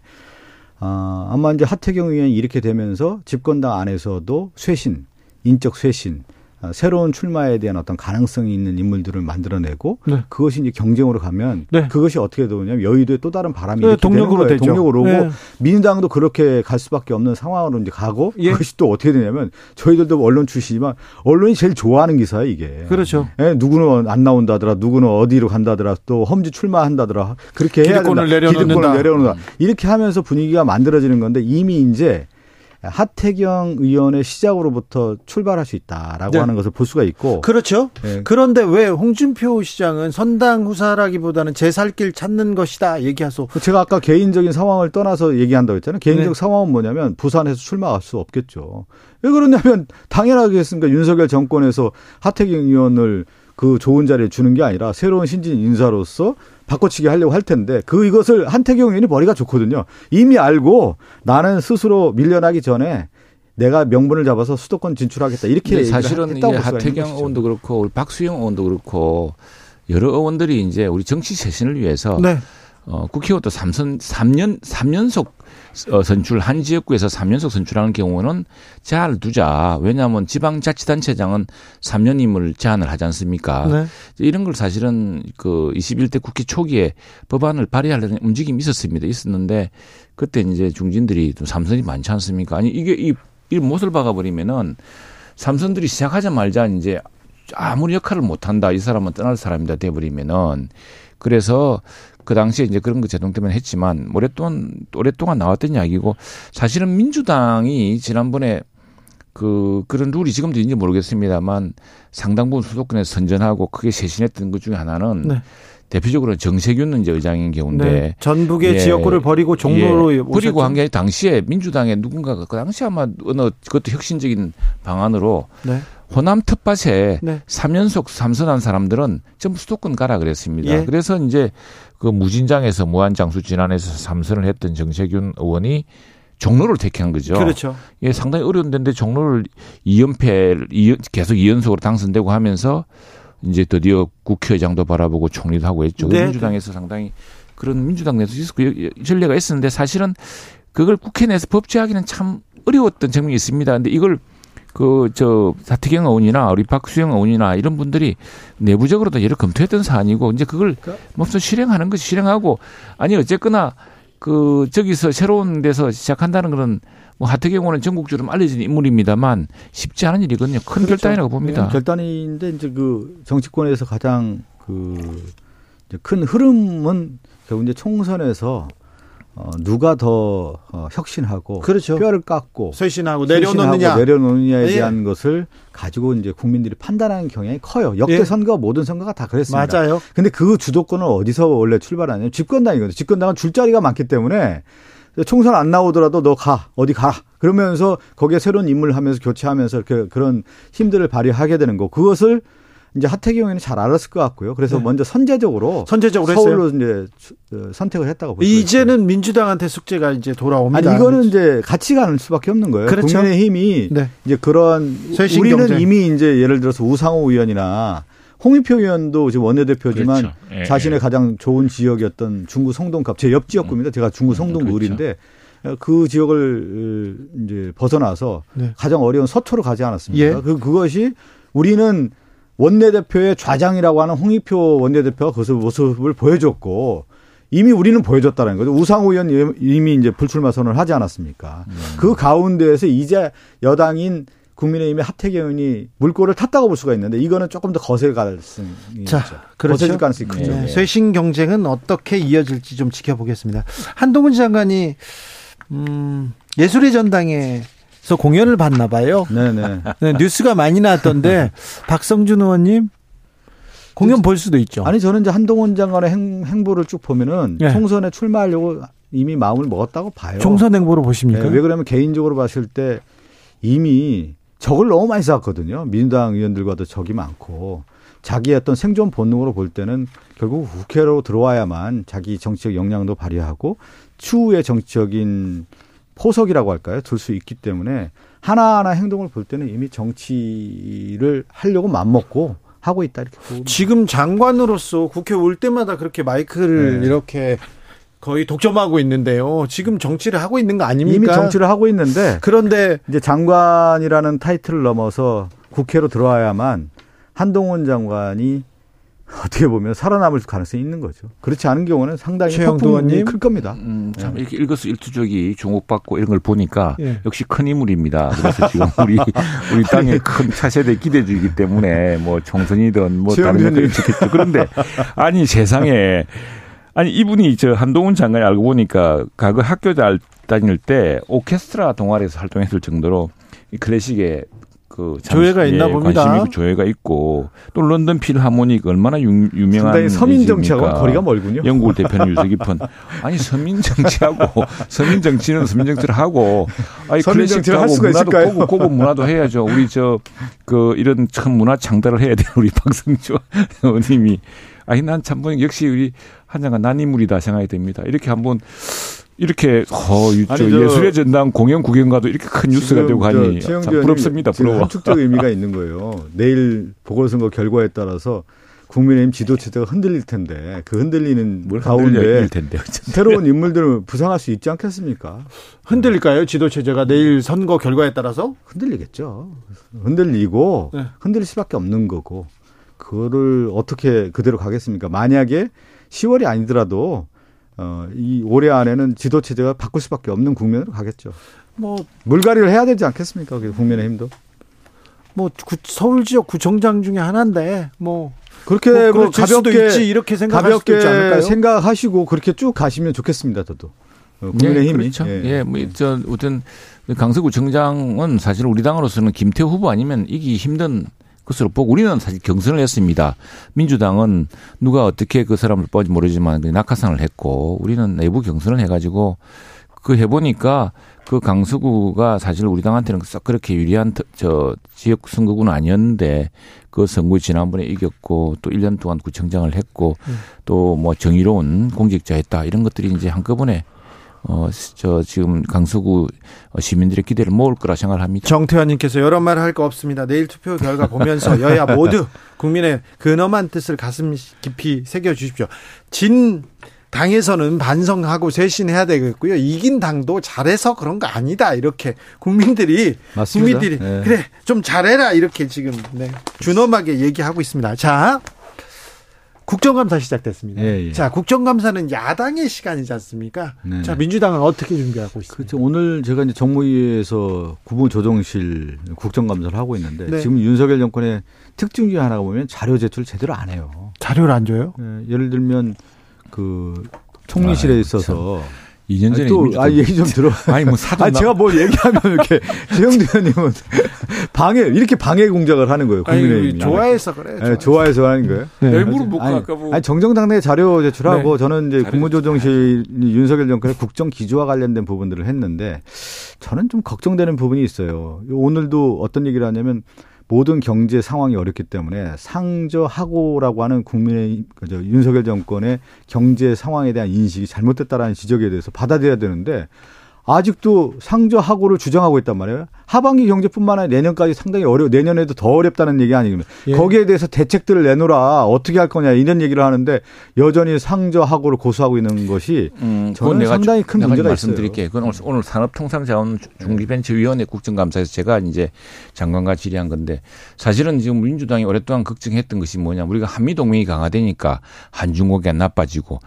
Speaker 5: 아, 아마 이제 하태경 의원이 이렇게 되면서 집권당 안에서도 쇄신, 인적 쇄신 어, 새로운 출마에 대한 어떤 가능성이 있는 인물들을 만들어내고 네. 그것이 이제 경쟁으로 가면 네. 그것이 어떻게 되냐면 여의도에 또 다른 바람이 네, 동력으로 되죠. 동력으로 오고 네. 민주당도 그렇게 갈 수밖에 없는 상황으로 이제 가고 예. 그것이 또 어떻게 되냐면 저희들도 언론 출신이지만 언론이 제일 좋아하는 기사예요 이게.
Speaker 1: 그렇죠.
Speaker 5: 예, 누구는 안 나온다더라, 누구는 어디로 간다더라, 또 험지 출마한다더라 그렇게 해야
Speaker 1: 된다. 기득권을 내려놓는다.
Speaker 5: 내려놓는다. 이렇게 하면서 분위기가 만들어지는 건데 이미 이제 하태경 의원의 시작으로부터 출발할 수 있다라고 네. 하는 것을 볼 수가 있고
Speaker 1: 그렇죠. 네. 그런데 왜 홍준표 시장은 선당 후사라기보다는 제 살길 찾는 것이다 얘기하소.
Speaker 5: 제가 아까 개인적인 상황을 떠나서 얘기한다고 했잖아요. 개인적 네. 상황은 뭐냐면 부산에서 출마할 수 없겠죠. 왜 그러냐면 당연하겠습니까 윤석열 정권에서 하태경 의원을 그 좋은 자리에 주는 게 아니라 새로운 신진 인사로서 바꿔치기 하려고 할 텐데 그 이것을 한태경 의원이 머리가 좋거든요. 이미 알고 나는 스스로 밀려나기 전에 내가 명분을 잡아서 수도권 진출하겠다 이렇게
Speaker 6: 사실은 이제 하태경 의원도 그렇고 우리 박수영 의원도 그렇고 여러 의원들이 이제 우리 정치 쇄신을 위해서 네. 어, 국회의원도 3선 3년 3연속 어, 선출 한 지역구에서 3연속 선출하는 경우는 제한을 두자. 왜냐하면 지방자치단체장은 3년임을 제한을 하지 않습니까? 네. 이런 걸 사실은 그 21대 국회 초기에 법안을 발의하려는 움직임이 있었습니다. 있었는데 그때 이제 중진들이 좀 삼선이 많지 않습니까? 아니 이게 이, 이 못을 박아버리면은 삼선들이 시작하자마자 이제 아무리 역할을 못한다. 이 사람은 떠날 사람이다 돼버리면은 그래서 그 당시에 이제 그런 거 제동 때문에 했지만 오랫동안 오랫동안 나왔던 이야기고 사실은 민주당이 지난번에 그 그런 룰이 지금도 있는지 모르겠습니다만 상당 부분 수도권에서 선전하고 크게 쇄신했던 것 중에 하나는 네. 대표적으로 정세균 이제 의장인 경우인데 네.
Speaker 1: 전북의 예. 지역구를 버리고 종로로
Speaker 6: 예. 버리고 한 게 당시에 민주당의 누군가가 그 당시 아마 어느 그것도 혁신적인 방안으로 네. 호남 텃밭에 네. 3연속 삼선한 사람들은 전부 수도권 가라 그랬습니다. 예. 그래서 이제 그 무진장에서 무한장수 진안에서 삼선을 했던 정세균 의원이 종로를 택한 거죠.
Speaker 1: 그렇죠.
Speaker 6: 예, 상당히 어려운 데인데 종로를 2연패 계속 2연속으로 당선되고 하면서 이제 드디어 국회의장도 바라보고 총리도 하고 했죠. 네. 민주당에서 상당히 그런 민주당 내에서 전례가 있었는데 사실은 그걸 국회 내에서 법제하기는 참 어려웠던 점이 있습니다. 근데 이걸 그 저 사태경 의원이나 우리 박수영 의원이나 이런 분들이 내부적으로도 여러 검토했던 사안이고 이제 그걸 몹서 실행하는 것이 실행하고 아니 어쨌거나 그 저기서 새로운 데서 시작한다는 그런 뭐 하태경 의원은 전국적으로 알려진 인물입니다만 쉽지 않은 일이거든요. 큰 그렇죠. 결단이라고 봅니다.
Speaker 5: 네, 결단인데 이제 그 정치권에서 가장 그큰 흐름은 결국 이제 총선에서 어, 누가 더 어, 혁신하고
Speaker 1: 그렇죠.
Speaker 5: 뼈를 깎고
Speaker 1: 쇄신하고 내려놓느냐
Speaker 5: 내려놓느냐에 예. 대한 것을 가지고 이제 국민들이 판단하는 경향이 커요. 역대 예. 선거 모든 선거가 다 그랬습니다.
Speaker 1: 맞아요.
Speaker 5: 근데 그 주도권은 어디서 원래 출발하냐면 집권당이거든요. 집권당은 줄자리가 많기 때문에 총선 안 나오더라도 너 가 어디 가 그러면서 거기에 새로운 인물을 하면서 교체하면서 이렇게 그런 힘들을 발휘하게 되는 거 그것을 이제 하태경 의원이 잘 알았을 것 같고요. 그래서 네. 먼저 선제적으로
Speaker 1: 선제적으로
Speaker 5: 서울로
Speaker 1: 했어요.
Speaker 5: 이제 어, 선택을 했다고 보죠.
Speaker 1: 이제는 민주당한테 숙제가 이제 돌아옵니다.
Speaker 5: 아니 이거는 이제 같이 가는 수밖에 없는 거예요.
Speaker 1: 그렇죠.
Speaker 5: 국민의힘이 네. 이제 그런 우리는 경쟁. 이미 이제 예를 들어서 우상호 의원이나 홍익표 의원도 지금 원내대표지만 그렇죠. 예, 자신의 예. 가장 좋은 지역이었던 중구 성동갑 제 옆 지역구입니다. 제가 중구 성동구 음, 그렇죠. 을인데 그 지역을 이제 벗어나서 네. 가장 어려운 서초로 가지 않았습니까? 예. 그 그것이 우리는 원내대표의 좌장이라고 하는 홍익표 원내대표가 그 모습을 보여줬고 이미 우리는 보여줬다는 거죠. 우상호 의원 이미 이제 불출마 선언을 하지 않았습니까? 음. 그 가운데에서 이제 여당인 국민의힘의 하태경 의원이 물꼬를 탔다고 볼 수가 있는데 이거는 조금 더 거셀 가능성이 자, 그렇죠. 거세질 가능성이 크죠. 네.
Speaker 1: 쇄신 경쟁은 어떻게 이어질지 좀 지켜보겠습니다. 한동훈 장관이 음, 예술의 전당에서 공연을 봤나 봐요. 네네. [LAUGHS] 네, 뉴스가 많이 나왔던데 박성준 의원님 공연 볼 수도 있죠.
Speaker 5: 아니 저는 이제 한동훈 장관의 행, 행보를 쭉 보면은 네. 총선에 출마하려고 이미 마음을 먹었다고 봐요.
Speaker 1: 총선 행보로 보십니까? 네,
Speaker 5: 왜 그러면 개인적으로 봤을 때 이미 적을 너무 많이 쌓았거든요. 민주당 의원들과도 적이 많고 자기의 어떤 생존 본능으로 볼 때는 결국 국회로 들어와야만 자기 정치적 역량도 발휘하고 추후의 정치적인 포석이라고 할까요? 들수 있기 때문에 하나하나 행동을 볼 때는 이미 정치를 하려고 맘먹고 하고 있다 이렇게 보고
Speaker 1: 지금 장관으로서 국회 올 때마다 그렇게 마이크를 네. 이렇게 거의 독점하고 있는데요. 지금 정치를 하고 있는 거 아닙니까?
Speaker 5: 이미 정치를 하고 있는데 그런데 이제 장관이라는 타이틀을 넘어서 국회로 들어와야만 한동훈 장관이 어떻게 보면 살아남을 가능성이 있는 거죠. 그렇지 않은 경우는 상당히 폭풍이 클 겁니다. 음,
Speaker 6: 참 네. 이렇게 일거수 일투족이 주목받고 이런 걸 보니까 예. 역시 큰 인물입니다. 그래서 지금 [LAUGHS] 우리 우리 땅에 큰 차세대 기대주이기 때문에 뭐 총선이든 뭐 다른 것도 있겠죠. 그런데 아니 세상에 아니 이분이 저 한동훈 장관이 알고 보니까 과거 학교 다닐 때 오케스트라 동아리에서 활동했을 정도로 이 클래식의 그
Speaker 1: 조예가 있나 봅니다.
Speaker 6: 관심 있고 조예가 있고 또 런던 필하모닉 얼마나 유, 명한
Speaker 5: 서민 정치하고 거리가 멀군요.
Speaker 6: 영국을 대표하는 유서 깊은 아니 서민 정치하고 [LAUGHS] 서민 정치는 서민 정치를 하고 아니 클래식하고 문화도 있을까요? 고급, 고급 문화도 해야죠. 우리 저 그 이런 참 문화 창달을 해야 되는 우리 박성주 의원님이 아니 난참 역시 우리 한장관 난 인물이다 생각이 됩니다. 이렇게 한번 이렇게 어, 예술의 전당 공연 구경가도 이렇게 큰 뉴스가 되고 하니 참 부럽습니다. 부러워.
Speaker 5: 함축적 의미가 [LAUGHS] 있는 거예요. 내일 보궐선거 결과에 따라서 국민의힘 지도체제가 흔들릴 텐데 그 흔들리는 가운데 텐데, 새로운 인물들을 부상할 수 있지 않겠습니까?
Speaker 1: 흔들릴까요? 지도체제가 내일 선거 결과에 따라서
Speaker 5: 흔들리겠죠. 흔들리고 네. 흔들릴 수밖에 없는 거고 그거를 어떻게 그대로 가겠습니까? 만약에 10월이 아니더라도 어, 이 올해 안에는 지도 체제가 바꿀 수밖에 없는 국면으로 가겠죠. 뭐 물갈이를 해야 되지 않겠습니까? 국민의 힘도.
Speaker 1: 뭐 서울 지역 구청장 중에 하나인데 뭐
Speaker 5: 그렇게 뭐, 뭐 가볍게 있지, 이렇게 생각할 가볍게 생각하시고 그렇게 쭉 가시면 좋겠습니다. 저도 어, 국민의 힘이
Speaker 6: 예, 그렇죠. 예, 예 뭐 저 어떤 강서구청장은 사실 우리 당으로서는 김태호 후보 아니면 이기 힘든 것으로 보고 우리는 사실 경선을 했습니다. 민주당은 누가 어떻게 그 사람을 뽑지 모르지만 낙하산을 했고 우리는 내부 경선을 해가지고 그 해보니까 그 강서구가 사실 우리 당한테는 썩 그렇게 유리한 저 지역 선거구는 아니었는데 그 선거 지난번에 이겼고 또 1년 동안 구청장을 했고 음. 또뭐 정의로운 공직자였다 이런 것들이 이제 한꺼번에 어, 저 지금 강서구 시민들의 기대를 모을 거라 생각을 합니다.
Speaker 1: 정태환님께서 여러 말 할 거 없습니다. 내일 투표 결과 보면서 [LAUGHS] 여야 모두 국민의 근엄한 뜻을 가슴 깊이 새겨 주십시오. 진 당에서는 반성하고 쇄신해야 되겠고요. 이긴 당도 잘해서 그런 거 아니다. 이렇게 국민들이 맞습니다. 국민들이 네. 그래 좀 잘해라 이렇게 지금 네, 준엄하게 얘기하고 있습니다. 자. 국정감사 시작됐습니다. 예, 예. 자, 국정감사는 야당의 시간이지 않습니까? 네. 자, 민주당은 어떻게 준비하고 있습니까?
Speaker 5: 그렇죠. 오늘 제가 이제 정무위에서 국무조정실 국정감사를 하고 있는데 네. 지금 윤석열 정권의 특징 중에 하나가 보면 자료 제출 제대로 안 해요.
Speaker 1: 자료를 안 줘요?
Speaker 5: 네, 예를 들면 그 총리실에 아, 있어서 참.
Speaker 6: 2년 전에
Speaker 5: 또, 아, 얘기 좀 들어.
Speaker 6: 아니, 뭐 사전. 아,
Speaker 5: 제가 뭘 얘기하면 이렇게, [LAUGHS] 최영두 의원님은 방해, 이렇게 방해 공작을 하는 거예요. 국민의힘.
Speaker 1: 좋아해서 그래.
Speaker 5: 네, 좋아해서 하는 거예요.
Speaker 6: 네. 일부러 못 아니, 아까 뭐.
Speaker 5: 아니, 정정당내 자료 제출하고 네. 저는 이제 국무조정실 윤석열 정권의 국정 기조와 관련된 부분들을 했는데 저는 좀 걱정되는 부분이 있어요. 오늘도 어떤 얘기를 하냐면 모든 경제 상황이 어렵기 때문에 상저하고라고 하는 국민의 윤석열 정권의 경제 상황에 대한 인식이 잘못됐다라는 지적에 대해서 받아들여야 되는데 아직도 상저하고를 주장하고 있단 말이에요. 하반기 경제뿐만 아니라 내년까지 상당히 어려 내년에도 더 어렵다는 얘기 아니겠습니까? 예. 거기에 대해서 대책들을 내놓으라 어떻게 할 거냐 이런 얘기를 하는데 여전히 상저하고를 고수하고 있는 것이 음, 저는 상당히 큰 문제가
Speaker 6: 말씀드릴게요. 그건 오늘 산업통상자원 중기벤처위원회 국정감사에서 제가 이제 장관과 질의한 건데 사실은 지금 민주당이 오랫동안 걱정했던 것이 뭐냐 우리가 한미 동맹이 강화되니까 한중국이 나빠지고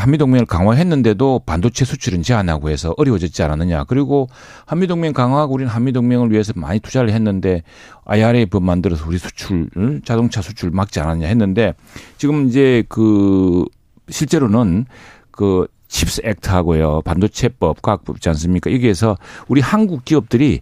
Speaker 6: 한미 동맹을 강화했는데도 반도체 수출은 제한하고 해서 어려워졌지 않았느냐. 그리고 한미 동맹 강화하고 우리는 한미 동맹을 위해서 많이 투자를 했는데 IRA 법 만들어서 우리 수출, 자동차 수출 막지 않았냐 했는데 지금 이제 그 실제로는 그 칩스 액트하고요. 반도체법, 과학법 있지 않습니까? 여기에서 우리 한국 기업들이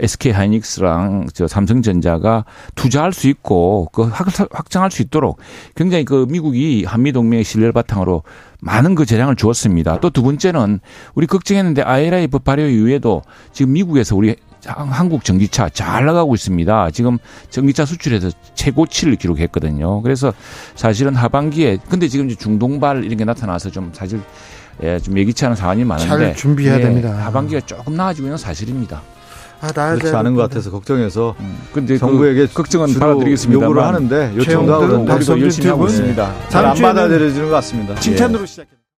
Speaker 6: SK 하이닉스랑 저 삼성전자가 투자할 수 있고 그 확장할 수 있도록 굉장히 그 미국이 한미 동맹의 신뢰를 바탕으로 많은 그 재량을 주었습니다. 또 두 번째는 우리 걱정했는데 법 발효 이후에도 지금 미국에서 우리 한국 전기차 잘 나가고 있습니다. 지금 전기차 수출에서 최고치를 기록했거든요. 그래서 사실은 하반기에 근데 지금 중동발 이런 게 나타나서 좀 사실 예, 좀 예기치 않은 상황이 많은데 잘
Speaker 1: 준비해야 예, 됩니다.
Speaker 6: 하반기가 조금 나아지고 있는 사실입니다.
Speaker 5: 아, 그렇지 않은 것 같아서 걱정해서 음. 근데 정부에게 그 걱정은 받아드리겠습니다. 요구를 하는데 요청도 하고 우리도 열심히 하고 있습니다. 잘 안 받아들여지는 것 같습니다.
Speaker 1: 칭찬으로 예. 시작해.